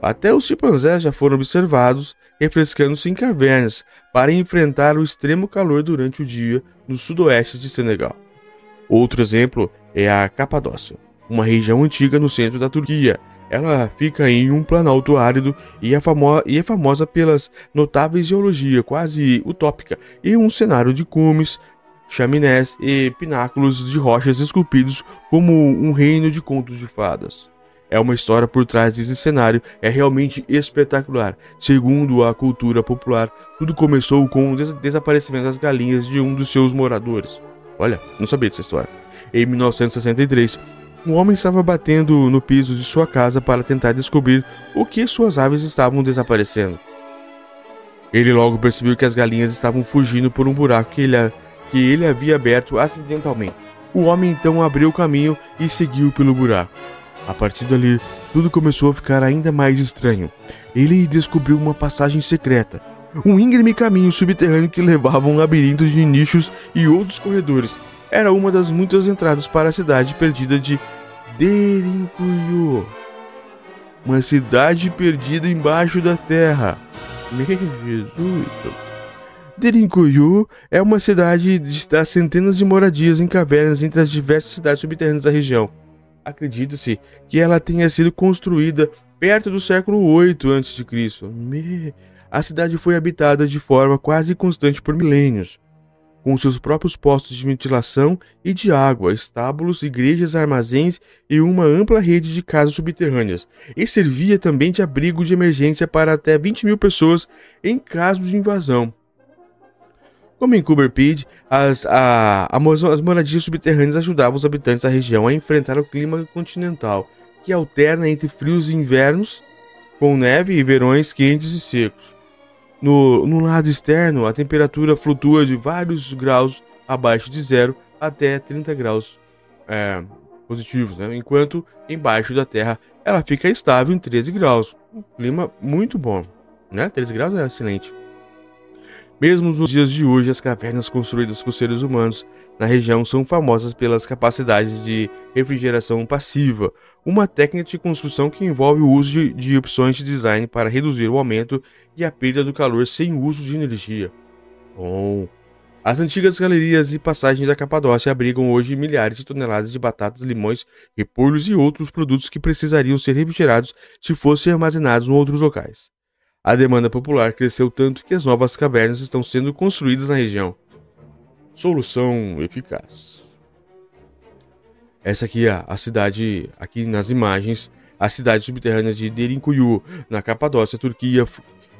Até os chimpanzés já foram observados refrescando-se em cavernas para enfrentar o extremo calor durante o dia no sudoeste de Senegal. Outro exemplo é a Capadócia, uma região antiga no centro da Turquia. Ela fica em um planalto árido e é, e é famosa pelas notáveis geologia quase utópica e um cenário de cumes, chaminés e pináculos de rochas esculpidos como um reino de contos de fadas. É uma história por trás desse cenário, é realmente espetacular. Segundo a cultura popular, tudo começou com o des desaparecimento das galinhas de um dos seus moradores. Olha, não sabia dessa história. Em 1963, um homem estava batendo no piso de sua casa para tentar descobrir o que suas aves estavam desaparecendo. Ele logo percebeu que as galinhas estavam fugindo por um buraco que ele, que ele havia aberto acidentalmente. O homem então abriu o caminho e seguiu pelo buraco. A partir dali, tudo começou a ficar ainda mais estranho. Ele descobriu uma passagem secreta, um íngreme caminho subterrâneo que levava a um labirinto de nichos e outros corredores. Era uma das muitas entradas para a cidade perdida de Derinkuyu. Uma cidade perdida embaixo da terra. Meu Jesus. Derinkuyu é uma cidade de centenas de moradias em cavernas entre as diversas cidades subterrâneas da região. Acredita-se que ela tenha sido construída perto do século 8 a.C. A cidade foi habitada de forma quase constante por milênios, com seus próprios postos de ventilação e de água, estábulos, igrejas, armazéns e uma ampla rede de casas subterrâneas, e servia também de abrigo de emergência para até 20 mil pessoas em caso de invasão. Como em Cooper Pid, as, a, as moradias subterrâneas ajudavam os habitantes da região a enfrentar o clima continental, que alterna entre frios invernos com neve e verões quentes e secos. No, no lado externo, a temperatura flutua de vários graus abaixo de zero até 30 graus é, positivos, né? enquanto embaixo da Terra ela fica estável em 13 graus. Um clima muito bom, né? 13 graus é excelente. Mesmo nos dias de hoje, as cavernas construídas por seres humanos na região são famosas pelas capacidades de refrigeração passiva, uma técnica de construção que envolve o uso de, de opções de design para reduzir o aumento e a perda do calor sem uso de energia. Bom. As antigas galerias e passagens da Capadócia abrigam hoje milhares de toneladas de batatas, limões, repolhos e outros produtos que precisariam ser refrigerados se fossem armazenados em outros locais. A demanda popular cresceu tanto que as novas cavernas estão sendo construídas na região. Solução eficaz. Essa aqui é a cidade, aqui nas imagens, a cidade subterrânea de Derinkuyu, na Capadócia, Turquia,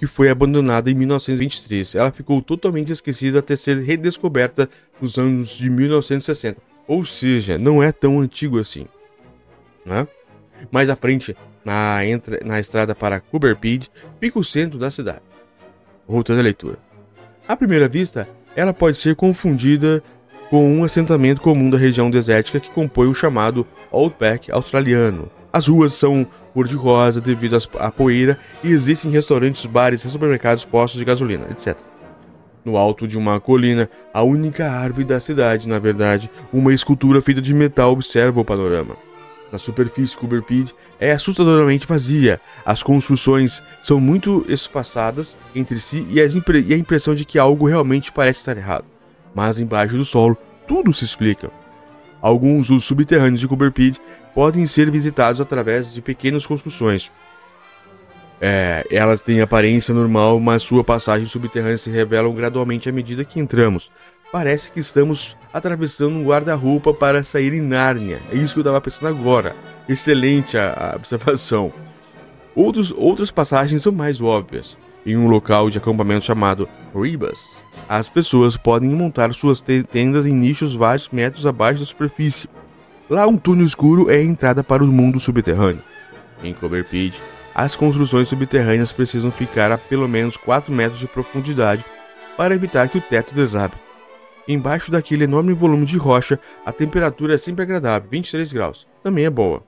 que foi abandonada em 1923. Ela ficou totalmente esquecida até ser redescoberta nos anos de 1960. Ou seja, não é tão antigo assim. Né? Mais à frente, na, entra, na estrada para Kuberpid, fica o centro da cidade. Voltando à leitura. À primeira vista, ela pode ser confundida com um assentamento comum da região desértica que compõe o chamado Outback australiano. As ruas são cor-de-rosa devido à poeira e existem restaurantes, bares, supermercados, postos de gasolina, etc. No alto de uma colina, a única árvore da cidade, na verdade, uma escultura feita de metal observa o panorama. Na superfície Kuberpid é assustadoramente vazia. As construções são muito espaçadas entre si e, e a impressão de que algo realmente parece estar errado. Mas embaixo do solo, tudo se explica. Alguns dos subterrâneos de Kuberpid podem ser visitados através de pequenas construções. É, elas têm aparência normal, mas sua passagem subterrânea se revelam gradualmente à medida que entramos. Parece que estamos atravessando um guarda-roupa para sair em Nárnia. É isso que eu estava pensando agora. Excelente a, a observação. Outros, outras passagens são mais óbvias. Em um local de acampamento chamado Ribas, as pessoas podem montar suas tendas em nichos vários metros abaixo da superfície. Lá, um túnel escuro é a entrada para o mundo subterrâneo. Em Cloverpid, as construções subterrâneas precisam ficar a pelo menos 4 metros de profundidade para evitar que o teto desabe. Embaixo daquele enorme volume de rocha, a temperatura é sempre agradável, 23 graus. Também é boa.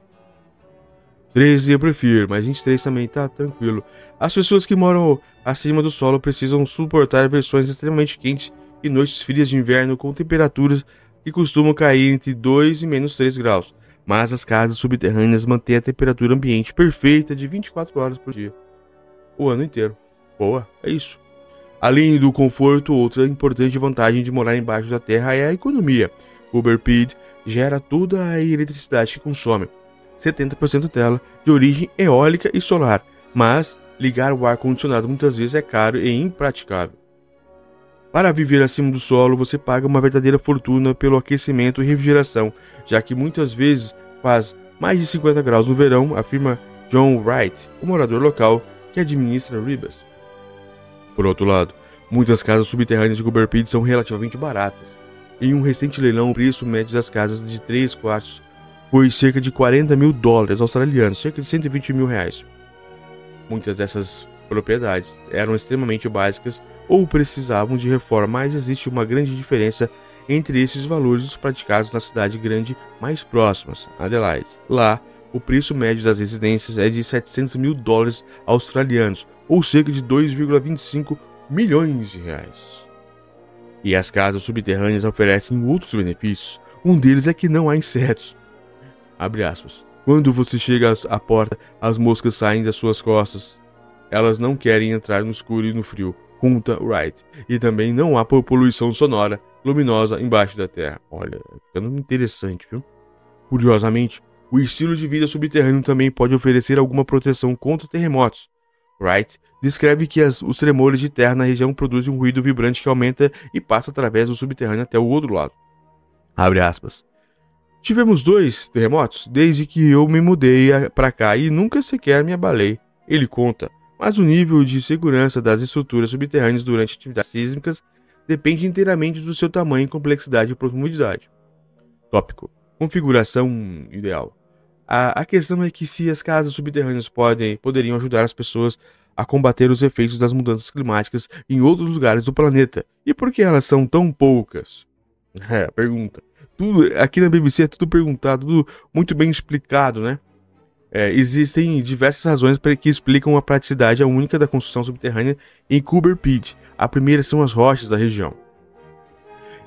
13 eu prefiro, mas 23 também tá tranquilo. As pessoas que moram acima do solo precisam suportar versões extremamente quentes e noites frias de inverno com temperaturas que costumam cair entre 2 e menos 3 graus. Mas as casas subterrâneas mantêm a temperatura ambiente perfeita de 24 horas por dia. O ano inteiro. Boa, é isso. Além do conforto, outra importante vantagem de morar embaixo da terra é a economia. Uberpid gera toda a eletricidade que consome, 70% dela de origem eólica e solar, mas ligar o ar-condicionado muitas vezes é caro e impraticável. Para viver acima do solo, você paga uma verdadeira fortuna pelo aquecimento e refrigeração, já que muitas vezes faz mais de 50 graus no verão, afirma John Wright, um morador local que administra Ribas. Por outro lado, muitas casas subterrâneas de Cooperpid são relativamente baratas. Em um recente leilão, o preço médio das casas de 3 quartos foi cerca de 40 mil dólares australianos, cerca de 120 mil reais. Muitas dessas propriedades eram extremamente básicas ou precisavam de reforma, mas existe uma grande diferença entre esses valores os praticados na cidade grande mais próximas, Adelaide. Lá, o preço médio das residências é de 700 mil dólares australianos, ou cerca de 2,25 milhões de reais. E as casas subterrâneas oferecem outros benefícios. Um deles é que não há insetos. Quando você chega à porta, as moscas saem das suas costas. Elas não querem entrar no escuro e no frio, conta Wright. E também não há poluição sonora luminosa embaixo da terra. Olha, ficando interessante, viu? Curiosamente, o estilo de vida subterrâneo também pode oferecer alguma proteção contra terremotos. Wright descreve que as, os tremores de terra na região produzem um ruído vibrante que aumenta e passa através do subterrâneo até o outro lado. Abre aspas. Tivemos dois terremotos desde que eu me mudei para cá e nunca sequer me abalei. Ele conta, mas o nível de segurança das estruturas subterrâneas durante atividades sísmicas depende inteiramente do seu tamanho, complexidade e profundidade. Tópico: Configuração ideal. A, a questão é que se as casas subterrâneas podem, poderiam ajudar as pessoas a combater os efeitos das mudanças climáticas em outros lugares do planeta. E por que elas são tão poucas? É, pergunta. Tudo, aqui na BBC é tudo perguntado, tudo muito bem explicado, né? É, existem diversas razões para que explicam a praticidade única da construção subterrânea em Cooper Pit. A primeira são as rochas da região.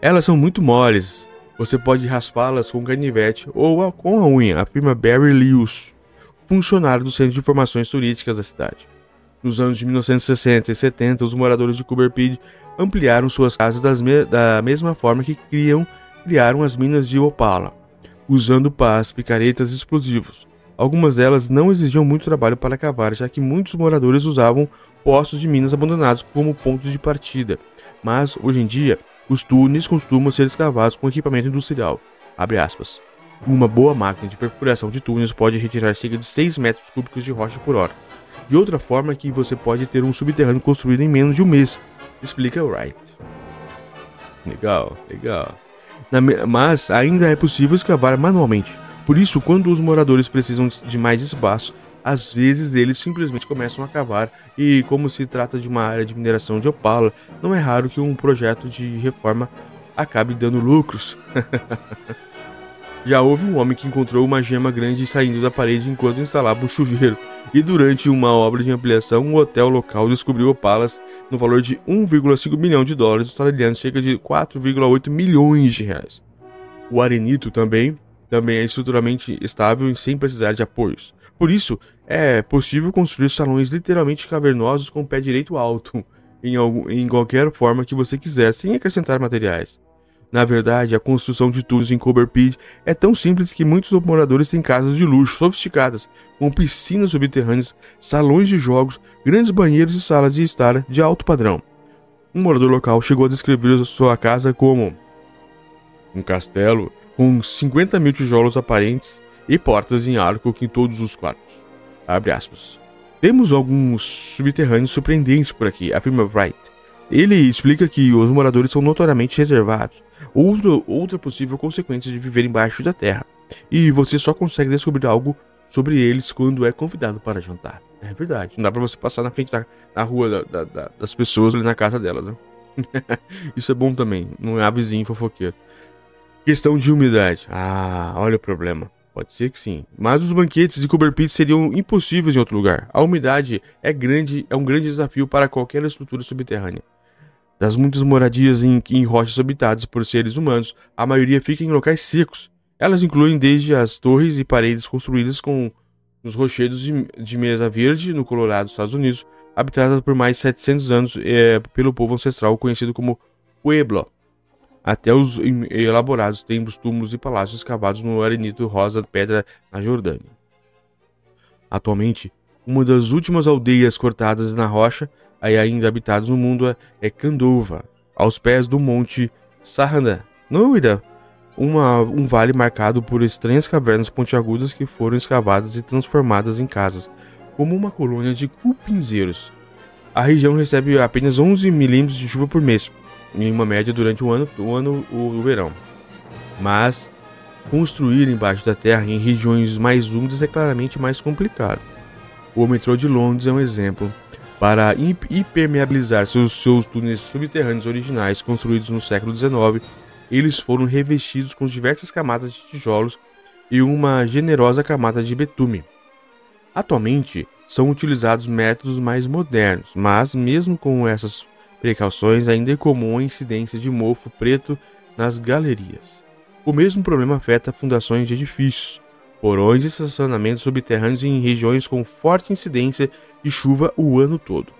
Elas são muito moles, você pode raspá-las com canivete ou com a unha, afirma Barry Lewis, funcionário do Centro de Informações Turísticas da cidade. Nos anos de 1960 e 70, os moradores de Cooperpid ampliaram suas casas me da mesma forma que criam, criaram as minas de Opala, usando pás, picaretas e explosivos. Algumas delas não exigiam muito trabalho para cavar, já que muitos moradores usavam postos de minas abandonados como ponto de partida. Mas, hoje em dia, os túneis costumam ser escavados com equipamento industrial. Uma boa máquina de perfuração de túneis pode retirar cerca de 6 metros cúbicos de rocha por hora. De outra forma que você pode ter um subterrâneo construído em menos de um mês, explica Wright. Legal, legal. mas ainda é possível escavar manualmente. Por isso, quando os moradores precisam de mais espaço, às vezes eles simplesmente começam a cavar e, como se trata de uma área de mineração de opala, não é raro que um projeto de reforma acabe dando lucros. Já houve um homem que encontrou uma gema grande saindo da parede enquanto instalava um chuveiro, e durante uma obra de ampliação, um hotel local descobriu opalas no valor de 1,5 milhão de dólares australianos, cerca de 4,8 milhões de reais. O arenito também, também é estruturalmente estável e sem precisar de apoios. Por isso, é possível construir salões literalmente cavernosos com o pé direito alto, em, algum, em qualquer forma que você quiser, sem acrescentar materiais. Na verdade, a construção de túneis em Cooperpid é tão simples que muitos moradores têm casas de luxo sofisticadas, com piscinas subterrâneas, salões de jogos, grandes banheiros e salas de estar de alto padrão. Um morador local chegou a descrever sua casa como um castelo com 50 mil tijolos aparentes e portas em arco em todos os quartos. Temos alguns subterrâneos surpreendentes por aqui, afirma Wright. Ele explica que os moradores são notoriamente reservados, outra, outra possível consequência de viver embaixo da terra, e você só consegue descobrir algo sobre eles quando é convidado para jantar. É verdade, não dá para você passar na frente da na rua da, da, das pessoas ali na casa delas, né? Isso é bom também, não é vizinho fofoqueiro. Questão de umidade. Ah, olha o problema. Pode ser que sim. Mas os banquetes e cover pits seriam impossíveis em outro lugar. A umidade é grande, é um grande desafio para qualquer estrutura subterrânea. Das muitas moradias em, em rochas habitadas por seres humanos, a maioria fica em locais secos. Elas incluem desde as torres e paredes construídas com os rochedos de, de mesa verde no Colorado, Estados Unidos, habitadas por mais de 700 anos é, pelo povo ancestral conhecido como Pueblo até os elaborados templos, túmulos e palácios escavados no arenito rosa pedra na Jordânia. Atualmente, uma das últimas aldeias cortadas na rocha e ainda habitadas no mundo é Candova, aos pés do Monte Sarrandã, no Irã, uma, um vale marcado por estranhas cavernas pontiagudas que foram escavadas e transformadas em casas, como uma colônia de cupinzeiros. A região recebe apenas 11 milímetros de chuva por mês, em uma média durante o ano, o, ano, o, verão. Mas construir embaixo da terra em regiões mais úmidas é claramente mais complicado. O metrô de Londres é um exemplo. Para impermeabilizar seus, seus túneis subterrâneos originais construídos no século XIX, eles foram revestidos com diversas camadas de tijolos e uma generosa camada de betume. Atualmente, são utilizados métodos mais modernos, mas mesmo com essas precauções, ainda é comum a incidência de mofo preto nas galerias. O mesmo problema afeta fundações de edifícios, porões e estacionamentos subterrâneos em regiões com forte incidência de chuva o ano todo.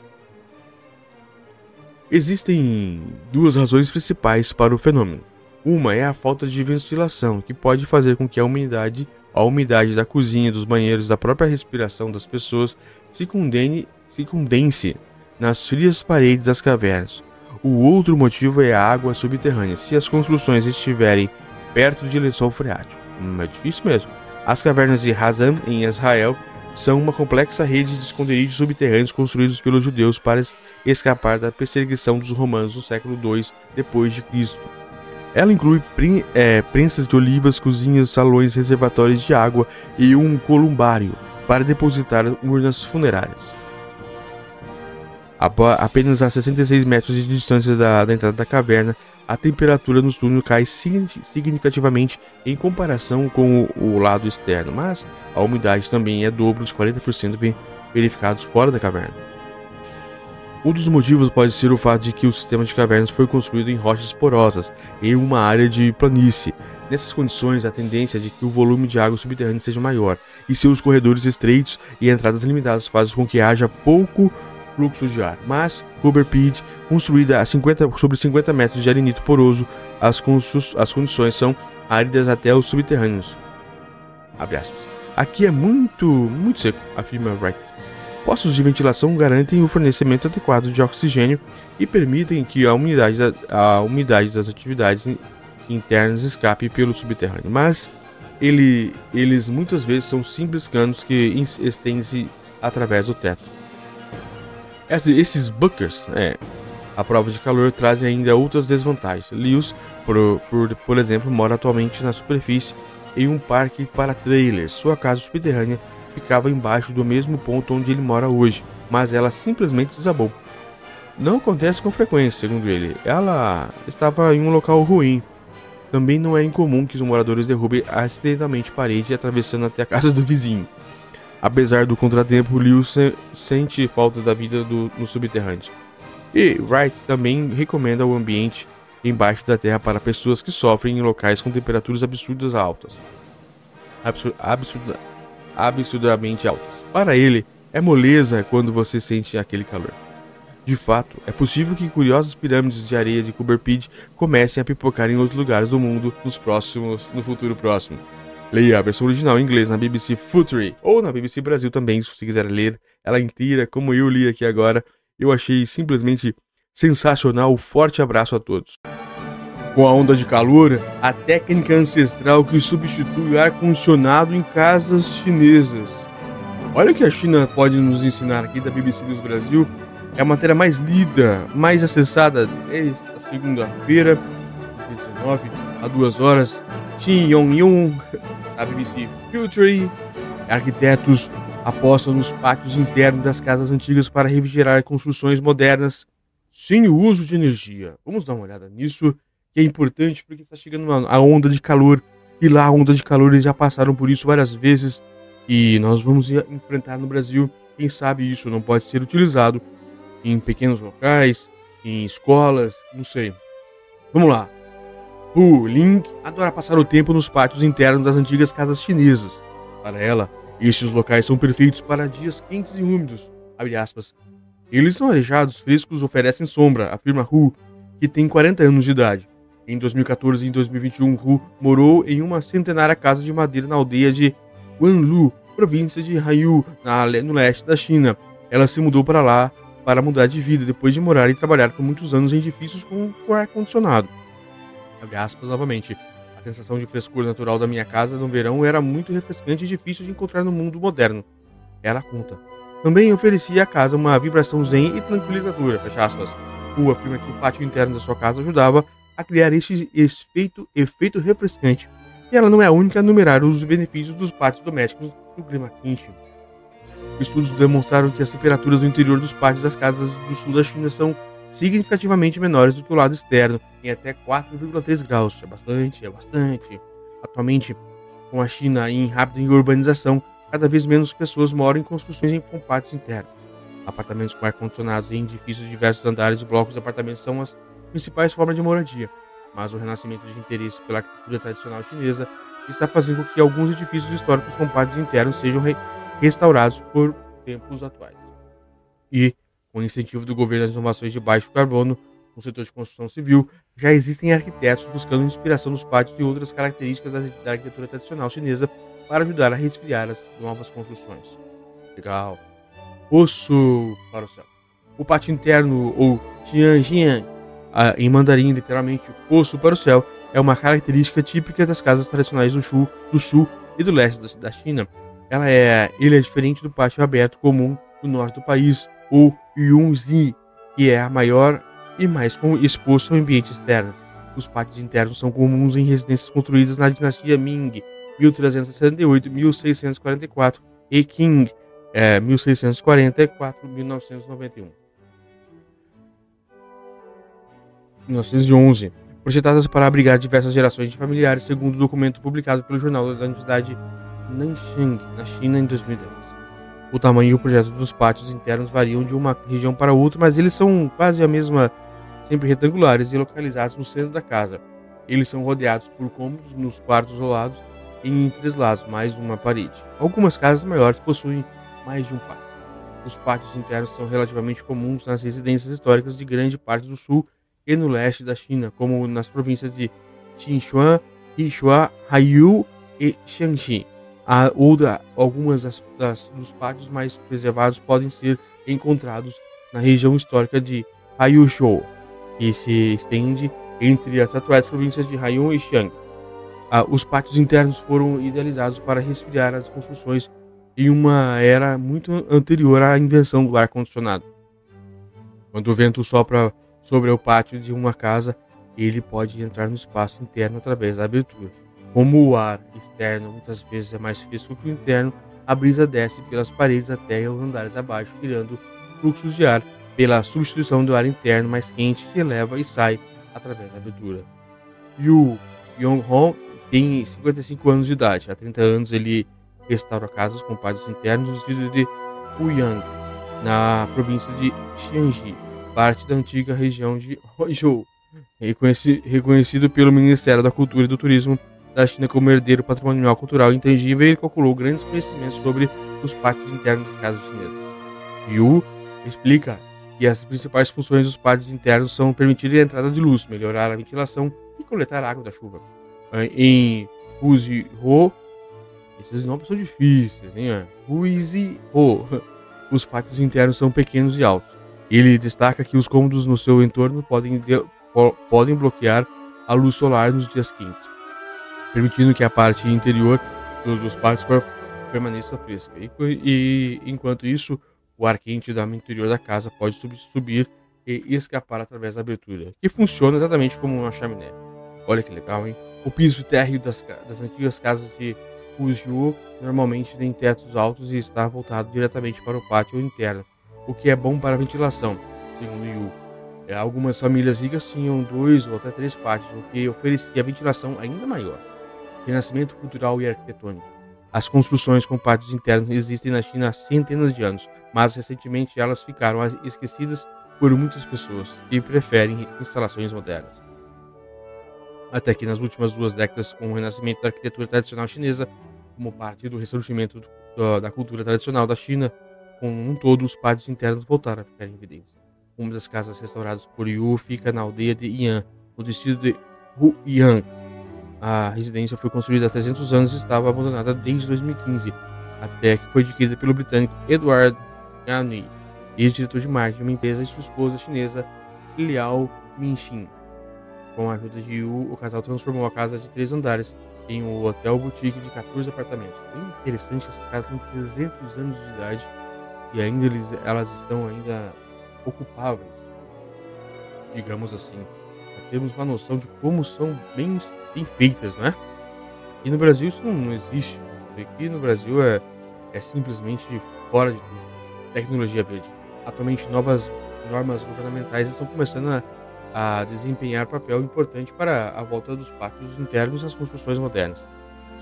Existem duas razões principais para o fenômeno. Uma é a falta de ventilação, que pode fazer com que a umidade, a umidade da cozinha, dos banheiros, da própria respiração das pessoas se, condene, se condense nas frias paredes das cavernas. O outro motivo é a água subterrânea. Se as construções estiverem perto de lençol freático, hum, é difícil mesmo. As cavernas de Hazan, em Israel, são uma complexa rede de esconderijos subterrâneos construídos pelos judeus para escapar da perseguição dos romanos no século II depois de Cristo. Ela inclui é, prensas de olivas, cozinhas, salões, reservatórios de água e um columbário para depositar urnas funerárias apenas a 66 metros de distância da, da entrada da caverna, a temperatura nos túneis cai significativamente em comparação com o, o, lado externo, mas a umidade também é dobro dos 40% verificados fora da caverna. Um dos motivos pode ser o fato de que o sistema de cavernas foi construído em rochas porosas, em uma área de planície. Nessas condições, a tendência é de que o volume de água subterrânea seja maior, e seus corredores estreitos e entradas limitadas fazem com que haja pouco fluxo de ar. Mas Cooper Pit, construída a 50, sobre 50 metros de arenito poroso, as, as condições são áridas até os subterrâneos. Aqui é muito, muito seco, afirma Wright. Postos de ventilação garantem o fornecimento adequado de oxigênio e permitem que a umidade, da, a umidade das atividades internas escape pelo subterrâneo, mas ele, eles muitas vezes são simples canos que estendem-se através do teto. Esses bunkers, é, a prova de calor trazem ainda outras desvantagens. Lewis, por, por, por exemplo, mora atualmente na superfície em um parque para trailers. Sua casa subterrânea ficava embaixo do mesmo ponto onde ele mora hoje, mas ela simplesmente desabou. Não acontece com frequência, segundo ele. Ela estava em um local ruim. Também não é incomum que os moradores derrubem acidentalmente parede atravessando até a casa do vizinho. Apesar do contratempo, Liu se sente falta da vida do, no subterrâneo. E Wright também recomenda o ambiente embaixo da terra para pessoas que sofrem em locais com temperaturas absurdas altas. Absur absurda absurdamente altas. Para ele, é moleza quando você sente aquele calor. De fato, é possível que curiosas pirâmides de areia de Kuberpid comecem a pipocar em outros lugares do mundo nos próximos, no futuro próximo. Leia a versão original em inglês na BBC Future ou na BBC Brasil também, se você quiser ler ela inteira, como eu li aqui agora. Eu achei simplesmente sensacional. Forte abraço a todos. Com a onda de calor, a técnica ancestral que substitui o ar-condicionado em casas chinesas. Olha o que a China pode nos ensinar aqui da BBC News Brasil. É a matéria mais lida, mais acessada esta segunda-feira, 19, a duas horas. Xin Yong-yong a BBC Future, arquitetos apostam nos pátios internos das casas antigas para refrigerar construções modernas sem o uso de energia. Vamos dar uma olhada nisso, que é importante porque está chegando a onda de calor e lá a onda de calor eles já passaram por isso várias vezes e nós vamos enfrentar no Brasil. Quem sabe isso não pode ser utilizado em pequenos locais, em escolas, não sei. Vamos lá. Hu Ling adora passar o tempo nos pátios internos das antigas casas chinesas. Para ela, estes locais são perfeitos para dias quentes e úmidos. Eles são arejados, frescos, oferecem sombra, afirma Hu, que tem 40 anos de idade. Em 2014 e em 2021, Hu morou em uma centenária casa de madeira na aldeia de Wanlu, província de Haiyu, no leste da China. Ela se mudou para lá para mudar de vida depois de morar e trabalhar por muitos anos em edifícios com, com ar-condicionado. Abre aspas novamente. A sensação de frescor natural da minha casa no verão era muito refrescante e difícil de encontrar no mundo moderno. Ela conta. Também oferecia à casa uma vibração zen e tranquilizadora, fecha aspas. O afirma que o pátio interno da sua casa ajudava a criar este efeito, efeito refrescante. E ela não é a única a numerar os benefícios dos pátios domésticos do clima quente. Estudos demonstraram que as temperaturas do interior dos pátios das casas do sul da China são significativamente menores do que o lado externo, em até 4,3 graus. É bastante, é bastante. Atualmente, com a China em rápida urbanização, cada vez menos pessoas moram em construções com pátios internos. Apartamentos com ar-condicionados em edifícios de diversos andares e blocos de apartamentos são as principais formas de moradia, mas o renascimento de interesse pela arquitetura tradicional chinesa está fazendo com que alguns edifícios históricos com internos sejam re restaurados por tempos atuais. E, com incentivo do governo às inovações de baixo carbono no setor de construção civil, já existem arquitetos buscando inspiração nos pátios e outras características da arquitetura tradicional chinesa para ajudar a resfriar as novas construções. Legal. Osso para o céu. O pátio interno, ou Tianjian, em mandarim, literalmente, osso para o céu, é uma característica típica das casas tradicionais do sul, do sul e do leste da China. Ela é, ele é diferente do pátio aberto comum do norte do país, ou Yunzi, que é a maior e mais exposto ao ambiente externo. Os pátios internos são comuns em residências construídas na dinastia Ming, 1368-1644, e Qing, é, 1644-1991. 1911, projetadas para abrigar diversas gerações de familiares, segundo o documento publicado pelo jornal da Universidade Nanxing, na China, em 2010. O tamanho e o projeto dos pátios internos variam de uma região para outra, mas eles são quase a mesma, sempre retangulares e localizados no centro da casa. Eles são rodeados por cômodos nos quartos lados e em três lados, mais uma parede. Algumas casas maiores possuem mais de um pátio. Os pátios internos são relativamente comuns nas residências históricas de grande parte do sul e no leste da China, como nas províncias de Sichuan, Yixua, Haiyu e Shaanxi. A, ou da, algumas das, das, dos pátios mais preservados podem ser encontrados na região histórica de Haiyuzhou, que se estende entre as atuais províncias de Haiyun e Xiang. Ah, os pátios internos foram idealizados para resfriar as construções em uma era muito anterior à invenção do ar-condicionado. Quando o vento sopra sobre o pátio de uma casa, ele pode entrar no espaço interno através da abertura. Como o ar externo muitas vezes é mais fresco que o interno, a brisa desce pelas paredes até os andares abaixo, criando fluxos de ar pela substituição do ar interno mais quente que eleva e sai através da abertura. Yu Yong-hong tem 55 anos de idade. Há 30 anos ele restaura casas com pátios internos no distrito de Huyang, na província de Xianji, parte da antiga região de Huizhou, reconhecido pelo Ministério da Cultura e do Turismo da China como herdeiro patrimonial cultural intangível, ele calculou grandes conhecimentos sobre os pátios internos das casas chinesas. Yu explica que as principais funções dos pátios internos são permitir a entrada de luz, melhorar a ventilação e coletar água da chuva. Em Huizhou, esses nomes são difíceis, hein? Huizhou. Os pátios internos são pequenos e altos. Ele destaca que os cômodos no seu entorno podem, de, podem bloquear a luz solar nos dias quentes permitindo que a parte interior dos parques permaneça fresca. E, e, enquanto isso, o ar quente da interior da casa pode subir e escapar através da abertura, que funciona exatamente como uma chaminé. Olha que legal, hein? O piso térreo das, das antigas casas de Fuzhou normalmente tem tetos altos e está voltado diretamente para o pátio interno, o que é bom para a ventilação, segundo Yu. É, algumas famílias ricas tinham dois ou até três pátios, o que oferecia ventilação ainda maior renascimento cultural e arquitetônico. As construções com pátios internos existem na China há centenas de anos, mas recentemente elas ficaram esquecidas por muitas pessoas e preferem instalações modernas. Até que nas últimas duas décadas, com o renascimento da arquitetura tradicional chinesa, como parte do ressurgimento da cultura tradicional da China, com um todo, os pátios internos voltaram a ficar em evidência. Uma das casas restauradas por Yu fica na aldeia de Yan, no distrito de Huyang, a residência foi construída há 300 anos e estava abandonada desde 2015, até que foi adquirida pelo britânico Edward Yanni ex-diretor de marketing de uma empresa, e sua esposa chinesa, Liao Minxin. Com a ajuda de Yu, o casal transformou a casa de três andares em um hotel boutique de 14 apartamentos. Bem interessante, essas casas têm 300 anos de idade e ainda eles, elas estão ainda ocupáveis, digamos assim. Pra termos uma noção de como são bem, bem feitas, né? E no Brasil isso não existe. Aqui no Brasil é, é simplesmente fora de. Tecnologia verde. Atualmente, novas normas governamentais estão começando a a desempenhar papel importante para a volta dos pátios internos às construções modernas.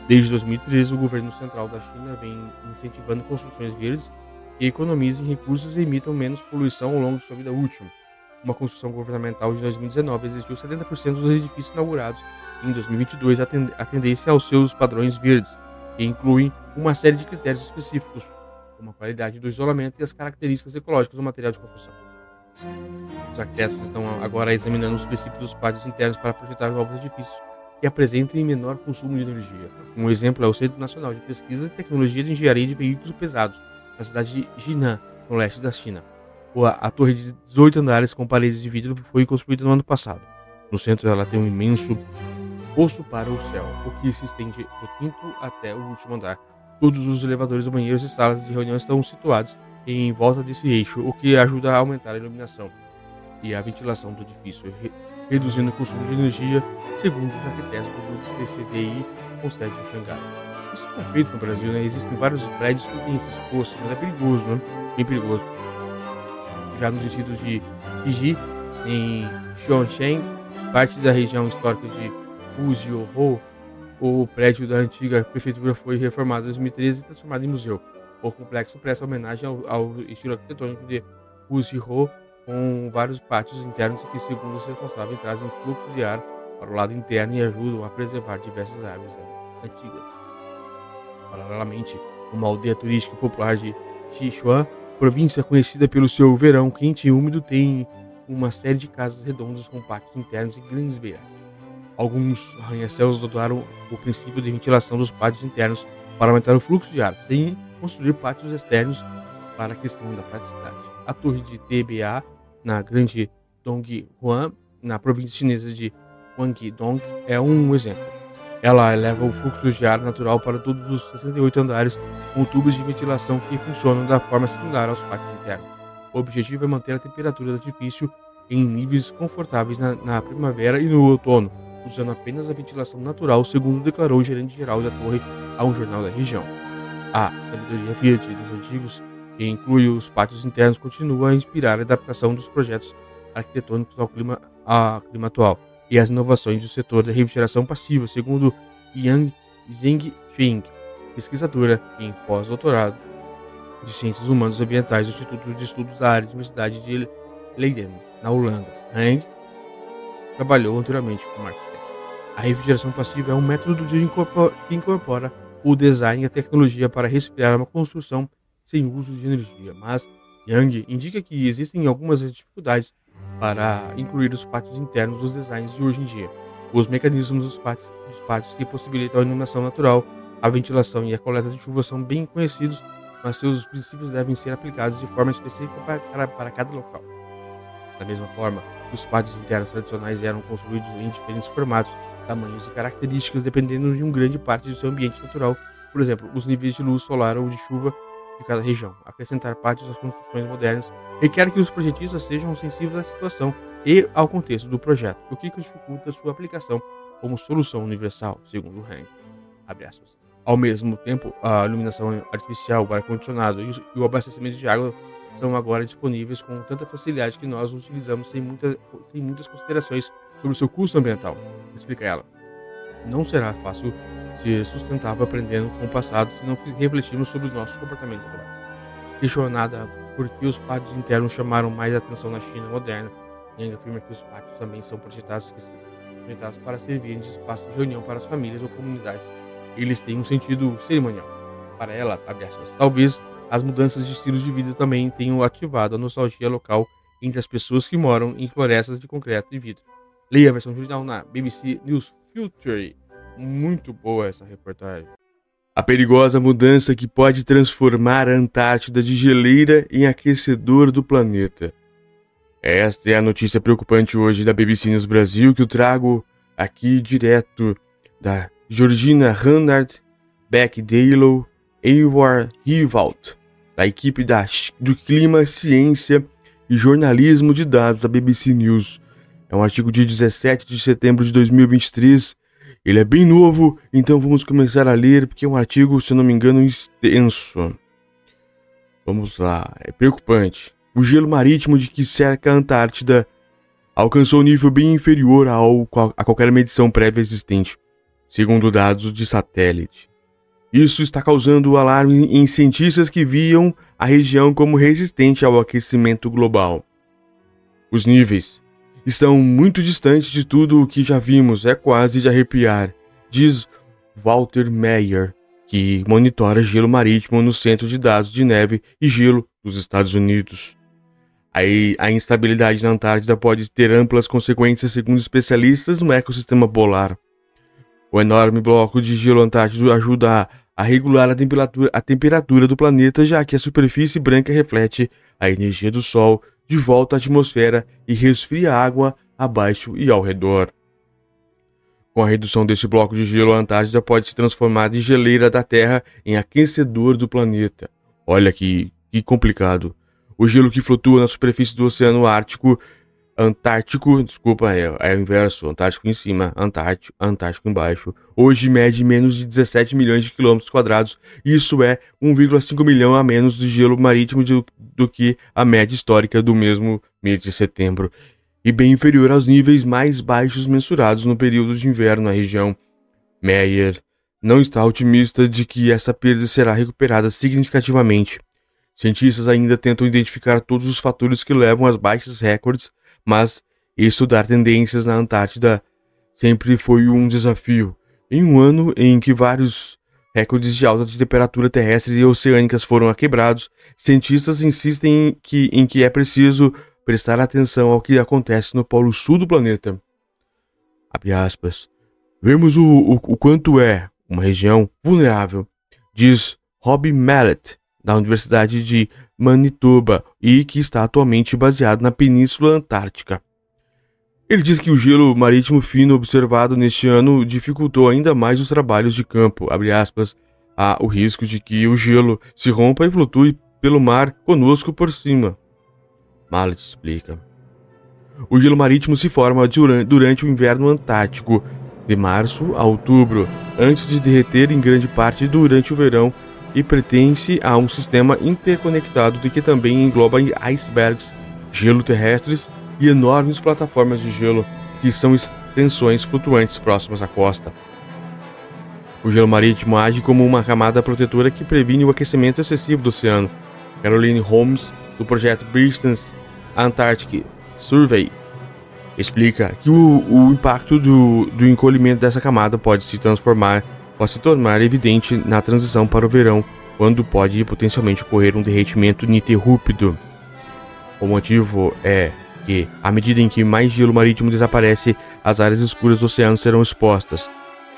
Desde 2013, o governo central da China vem incentivando construções verdes que economizem recursos e emitam menos poluição ao longo de sua vida útil. Uma construção governamental de 2019 exigiu 70% dos edifícios inaugurados em 2022 a tendência aos seus padrões verdes, que incluem uma série de critérios específicos, como a qualidade do isolamento e as características ecológicas do material de construção. Os arquitetos estão agora examinando os princípios dos pátios internos para projetar novos edifícios que apresentem menor consumo de energia. Um exemplo é o Centro Nacional de Pesquisa e Tecnologia de Engenharia de Veículos Pesados, na cidade de Jinan, no leste da China. A torre de 18 andares com paredes de vidro foi construída no ano passado. No centro ela tem um imenso poço para o céu, o que se estende do quinto até o último andar. Todos os elevadores, banheiros e salas de reunião estão situados em volta desse eixo, o que ajuda a aumentar a iluminação e a ventilação do edifício, reduzindo o consumo de energia, segundo os arquitetos do CCDI com sede Xangai. Isso não é feito no Brasil, né? Existem vários prédios que têm esses postos, mas é perigoso, né? Bem perigoso. Já no distrito de Fiji, em Xuancheng, parte da região histórica de Fuzhou, o prédio da antiga prefeitura foi reformado em 2013 e transformado em museu. O complexo presta homenagem ao, ao estilo arquitetônico de Fuzhou, com vários pátios internos que, segundo os responsáveis, trazem fluxo de ar para o lado interno e ajudam a preservar diversas árvores antigas. Paralelamente, uma aldeia turística popular de Sichuan, província conhecida pelo seu verão quente e úmido, tem uma série de casas redondas com pátios internos e grandes beiras. Alguns arranha-céus adotaram o princípio de ventilação dos pátios internos para aumentar o fluxo de ar, sem construir pátios externos para a questão da praticidade. A torre de TBA, na grande Donghuan, na província chinesa de Guangdong, é um exemplo. Ela eleva o fluxo de ar natural para todos os 68 andares com tubos de ventilação que funcionam da forma similar aos pátios internos. O objetivo é manter a temperatura do edifício em níveis confortáveis na, na primavera e no outono, usando apenas a ventilação natural, segundo declarou o gerente geral da torre a um jornal da região. A sabedoria Fiat dos antigos, que inclui os pátios internos, continua a inspirar a adaptação dos projetos arquitetônicos ao clima, ao clima atual e as inovações do setor da refrigeração passiva, segundo Yang Zhengfeng, pesquisadora em pós-doutorado de Ciências Humanas e Ambientais do Instituto de Estudos da Área da Universidade de Leiden, na Holanda. Hang trabalhou anteriormente como arquiteto. A refrigeração passiva é um método de que incorpora o design e a tecnologia para resfriar uma construção sem uso de energia, mas Yang indica que existem algumas dificuldades para incluir os pátios internos dos designs de hoje em dia. Os mecanismos dos pátios, dos pátios que possibilitam a iluminação natural, a ventilação e a coleta de chuva são bem conhecidos, mas seus princípios devem ser aplicados de forma específica para, para cada local. Da mesma forma, os pátios internos tradicionais eram construídos em diferentes formatos tamanhos e características dependendo de um grande parte do seu ambiente natural, por exemplo, os níveis de luz solar ou de chuva de cada região. Acrescentar pátios às construções modernas requer que os projetistas sejam sensíveis à situação e ao contexto do projeto, o que dificulta sua aplicação como solução universal, segundo Hang. Ao mesmo tempo, a iluminação artificial, o ar-condicionado e o abastecimento de água são agora disponíveis com tanta facilidade que nós os utilizamos sem, muita, sem muitas considerações sobre o seu custo ambiental, explica ela. Não será fácil ser sustentável aprendendo com o passado se não refletirmos sobre os nossos comportamentos atuais. Questionada por que os pátios internos chamaram mais atenção na China moderna, Yang afirma que os pátios também são projetados, para servirem de espaço de reunião para as famílias ou comunidades. Eles têm um sentido cerimonial. Para ela, talvez as mudanças de estilos de vida também tenham ativado a nostalgia local entre as pessoas que moram em florestas de concreto e vidro. Leia a versão original na BBC News Future. Muito boa essa reportagem. A perigosa mudança que pode transformar a Antártida de geleira em aquecedor do planeta. Esta é a notícia preocupante hoje da BBC News Brasil que eu trago aqui direto da Georgina Randard, Beck Dalo, Eivor Rivalt, da equipe da, do Clima, Ciência e Jornalismo de Dados da BBC News. É um artigo de 17 de setembro de 2023. Ele é bem novo, então vamos começar a ler, porque é um artigo, se não me engano, extenso. Vamos lá, é preocupante. O gelo marítimo de que cerca a Antártida alcançou um nível bem inferior ao, a qualquer medição prévia existente, segundo dados de satélite. Isso está causando alarme em cientistas que viam a região como resistente ao aquecimento global. Os níveis estão muito distantes de tudo o que já vimos, é quase de arrepiar, diz Walter Meyer, que monitora gelo marítimo no Centro de Dados de Neve e Gelo dos Estados Unidos. A instabilidade na Antártida pode ter amplas consequências, segundo especialistas no ecossistema polar. O enorme bloco de gelo antártico ajuda a, a regular a temperatura, a temperatura do planeta, já que a superfície branca reflete a energia do Sol de volta à atmosfera e resfria a água abaixo e ao redor. Com a redução desse bloco de gelo, a Antártida pode se transformar de geleira da Terra em aquecedor do planeta. Olha que, que complicado. O gelo que flutua na superfície do Oceano Ártico, Antártico, desculpa, é, é o inverso, Antártico em cima, Antártico, Antártico embaixo, hoje mede menos de 17 milhões de quilômetros quadrados, isso é 1,5 milhão a menos de gelo marítimo de, do que a média histórica do mesmo mês de setembro, e bem inferior aos níveis mais baixos mensurados no período de inverno na região. Meyer não está otimista de que essa perda será recuperada significativamente. Cientistas ainda tentam identificar todos os fatores que levam às baixas recordes, mas estudar tendências na Antártida sempre foi um desafio. Em um ano em que vários recordes de alta temperatura terrestres e oceânicas foram quebrados, cientistas insistem em que, em que é preciso prestar atenção ao que acontece no polo sul do planeta. Abre aspas. Vemos o, o, o quanto é uma região vulnerável, diz Rob Mallet, da Universidade de Manitoba e que está atualmente baseado na Península Antártica. Ele diz que o gelo marítimo fino observado neste ano dificultou ainda mais os trabalhos de campo. Aspas, há o risco de que o gelo se rompa e flutue pelo mar conosco por cima. Mallet explica. O gelo marítimo se forma durante o inverno antártico, de março a outubro, antes de derreter em grande parte durante o verão e pertence a um sistema interconectado que também engloba icebergs, gelo terrestres e enormes plataformas de gelo que são extensões flutuantes próximas à costa. O gelo marítimo age como uma camada protetora que previne o aquecimento excessivo do oceano. Caroline Holmes, do projeto Bristol Antarctic Survey, explica que o, o impacto do, do encolhimento dessa camada pode se transformar pode se tornar evidente na transição para o verão, quando pode potencialmente ocorrer um derretimento ininterrupto. O motivo é que, à medida em que mais gelo marítimo desaparece, as áreas escuras do oceano serão expostas,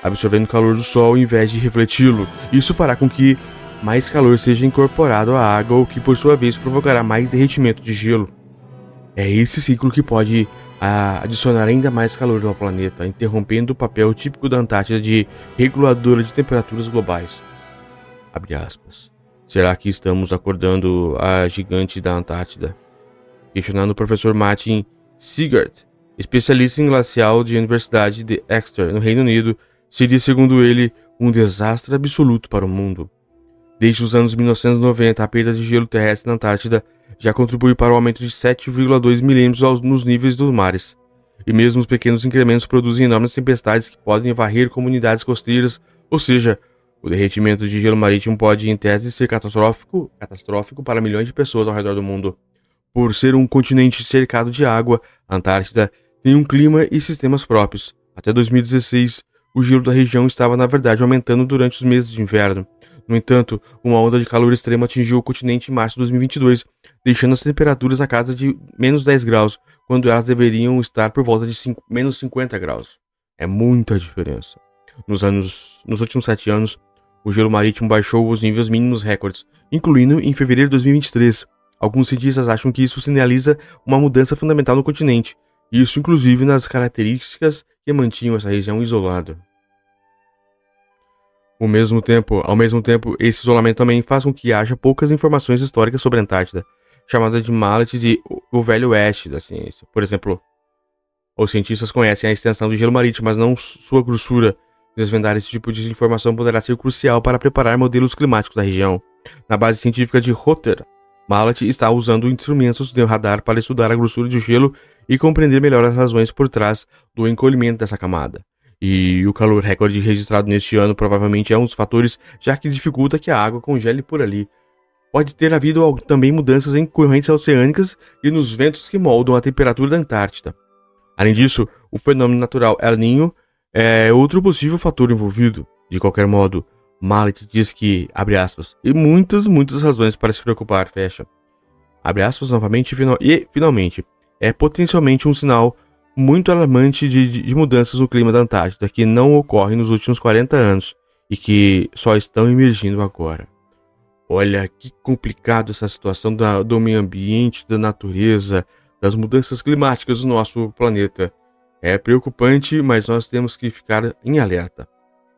absorvendo o calor do Sol em vez de refleti-lo. Isso fará com que mais calor seja incorporado à água, o que por sua vez provocará mais derretimento de gelo. É esse ciclo que pode a adicionar ainda mais calor ao planeta, interrompendo o papel típico da Antártida de reguladora de temperaturas globais. Será que estamos acordando a gigante da Antártida? Questionando o professor Martin Sigart, especialista em glacial de Universidade de Exeter, no Reino Unido, seria, segundo ele, um desastre absoluto para o mundo. Desde os anos 1990, a perda de gelo terrestre na Antártida já contribui para o aumento de 7,2 milímetros nos níveis dos mares. E mesmo os pequenos incrementos produzem enormes tempestades que podem varrer comunidades costeiras, ou seja, o derretimento de gelo marítimo pode, em tese, ser catastrófico, catastrófico para milhões de pessoas ao redor do mundo. Por ser um continente cercado de água, a Antártida tem um clima e sistemas próprios. Até 2016, o gelo da região estava, na verdade, aumentando durante os meses de inverno. No entanto, uma onda de calor extremo atingiu o continente em março de 2022, deixando as temperaturas na casa de menos 10 graus, quando elas deveriam estar por volta de 5, menos 50 graus. É muita diferença. Nos, anos, nos últimos sete anos, o gelo marítimo baixou os níveis mínimos recordes, incluindo em fevereiro de 2023. Alguns cientistas acham que isso sinaliza uma mudança fundamental no continente, isso inclusive nas características que mantinham essa região isolada. Ao mesmo tempo, ao mesmo tempo, esse isolamento também faz com que haja poucas informações históricas sobre a Antártida, chamada de Mallet de o Velho Oeste da ciência. Por exemplo, os cientistas conhecem a extensão do gelo marítimo, mas não sua grossura. Desvendar esse tipo de informação poderá ser crucial para preparar modelos climáticos da região. Na base científica de Rotter, Mallet está usando instrumentos de radar para estudar a grossura do gelo e compreender melhor as razões por trás do encolhimento dessa camada. E o calor recorde registrado neste ano provavelmente é um dos fatores, já que dificulta que a água congele por ali. Pode ter havido também mudanças em correntes oceânicas e nos ventos que moldam a temperatura da Antártida. Além disso, o fenômeno natural El Niño é outro possível fator envolvido. De qualquer modo, Mallet diz que, abre aspas, e muitas, muitas razões para se preocupar, fecha. Abre aspas novamente final, e, finalmente, é potencialmente um sinal muito alarmante de, de, mudanças no clima da Antártida que não ocorrem nos últimos 40 anos e que só estão emergindo agora. Olha que complicado essa situação da, do meio ambiente, da natureza, das mudanças climáticas do nosso planeta. É preocupante, mas nós temos que ficar em alerta.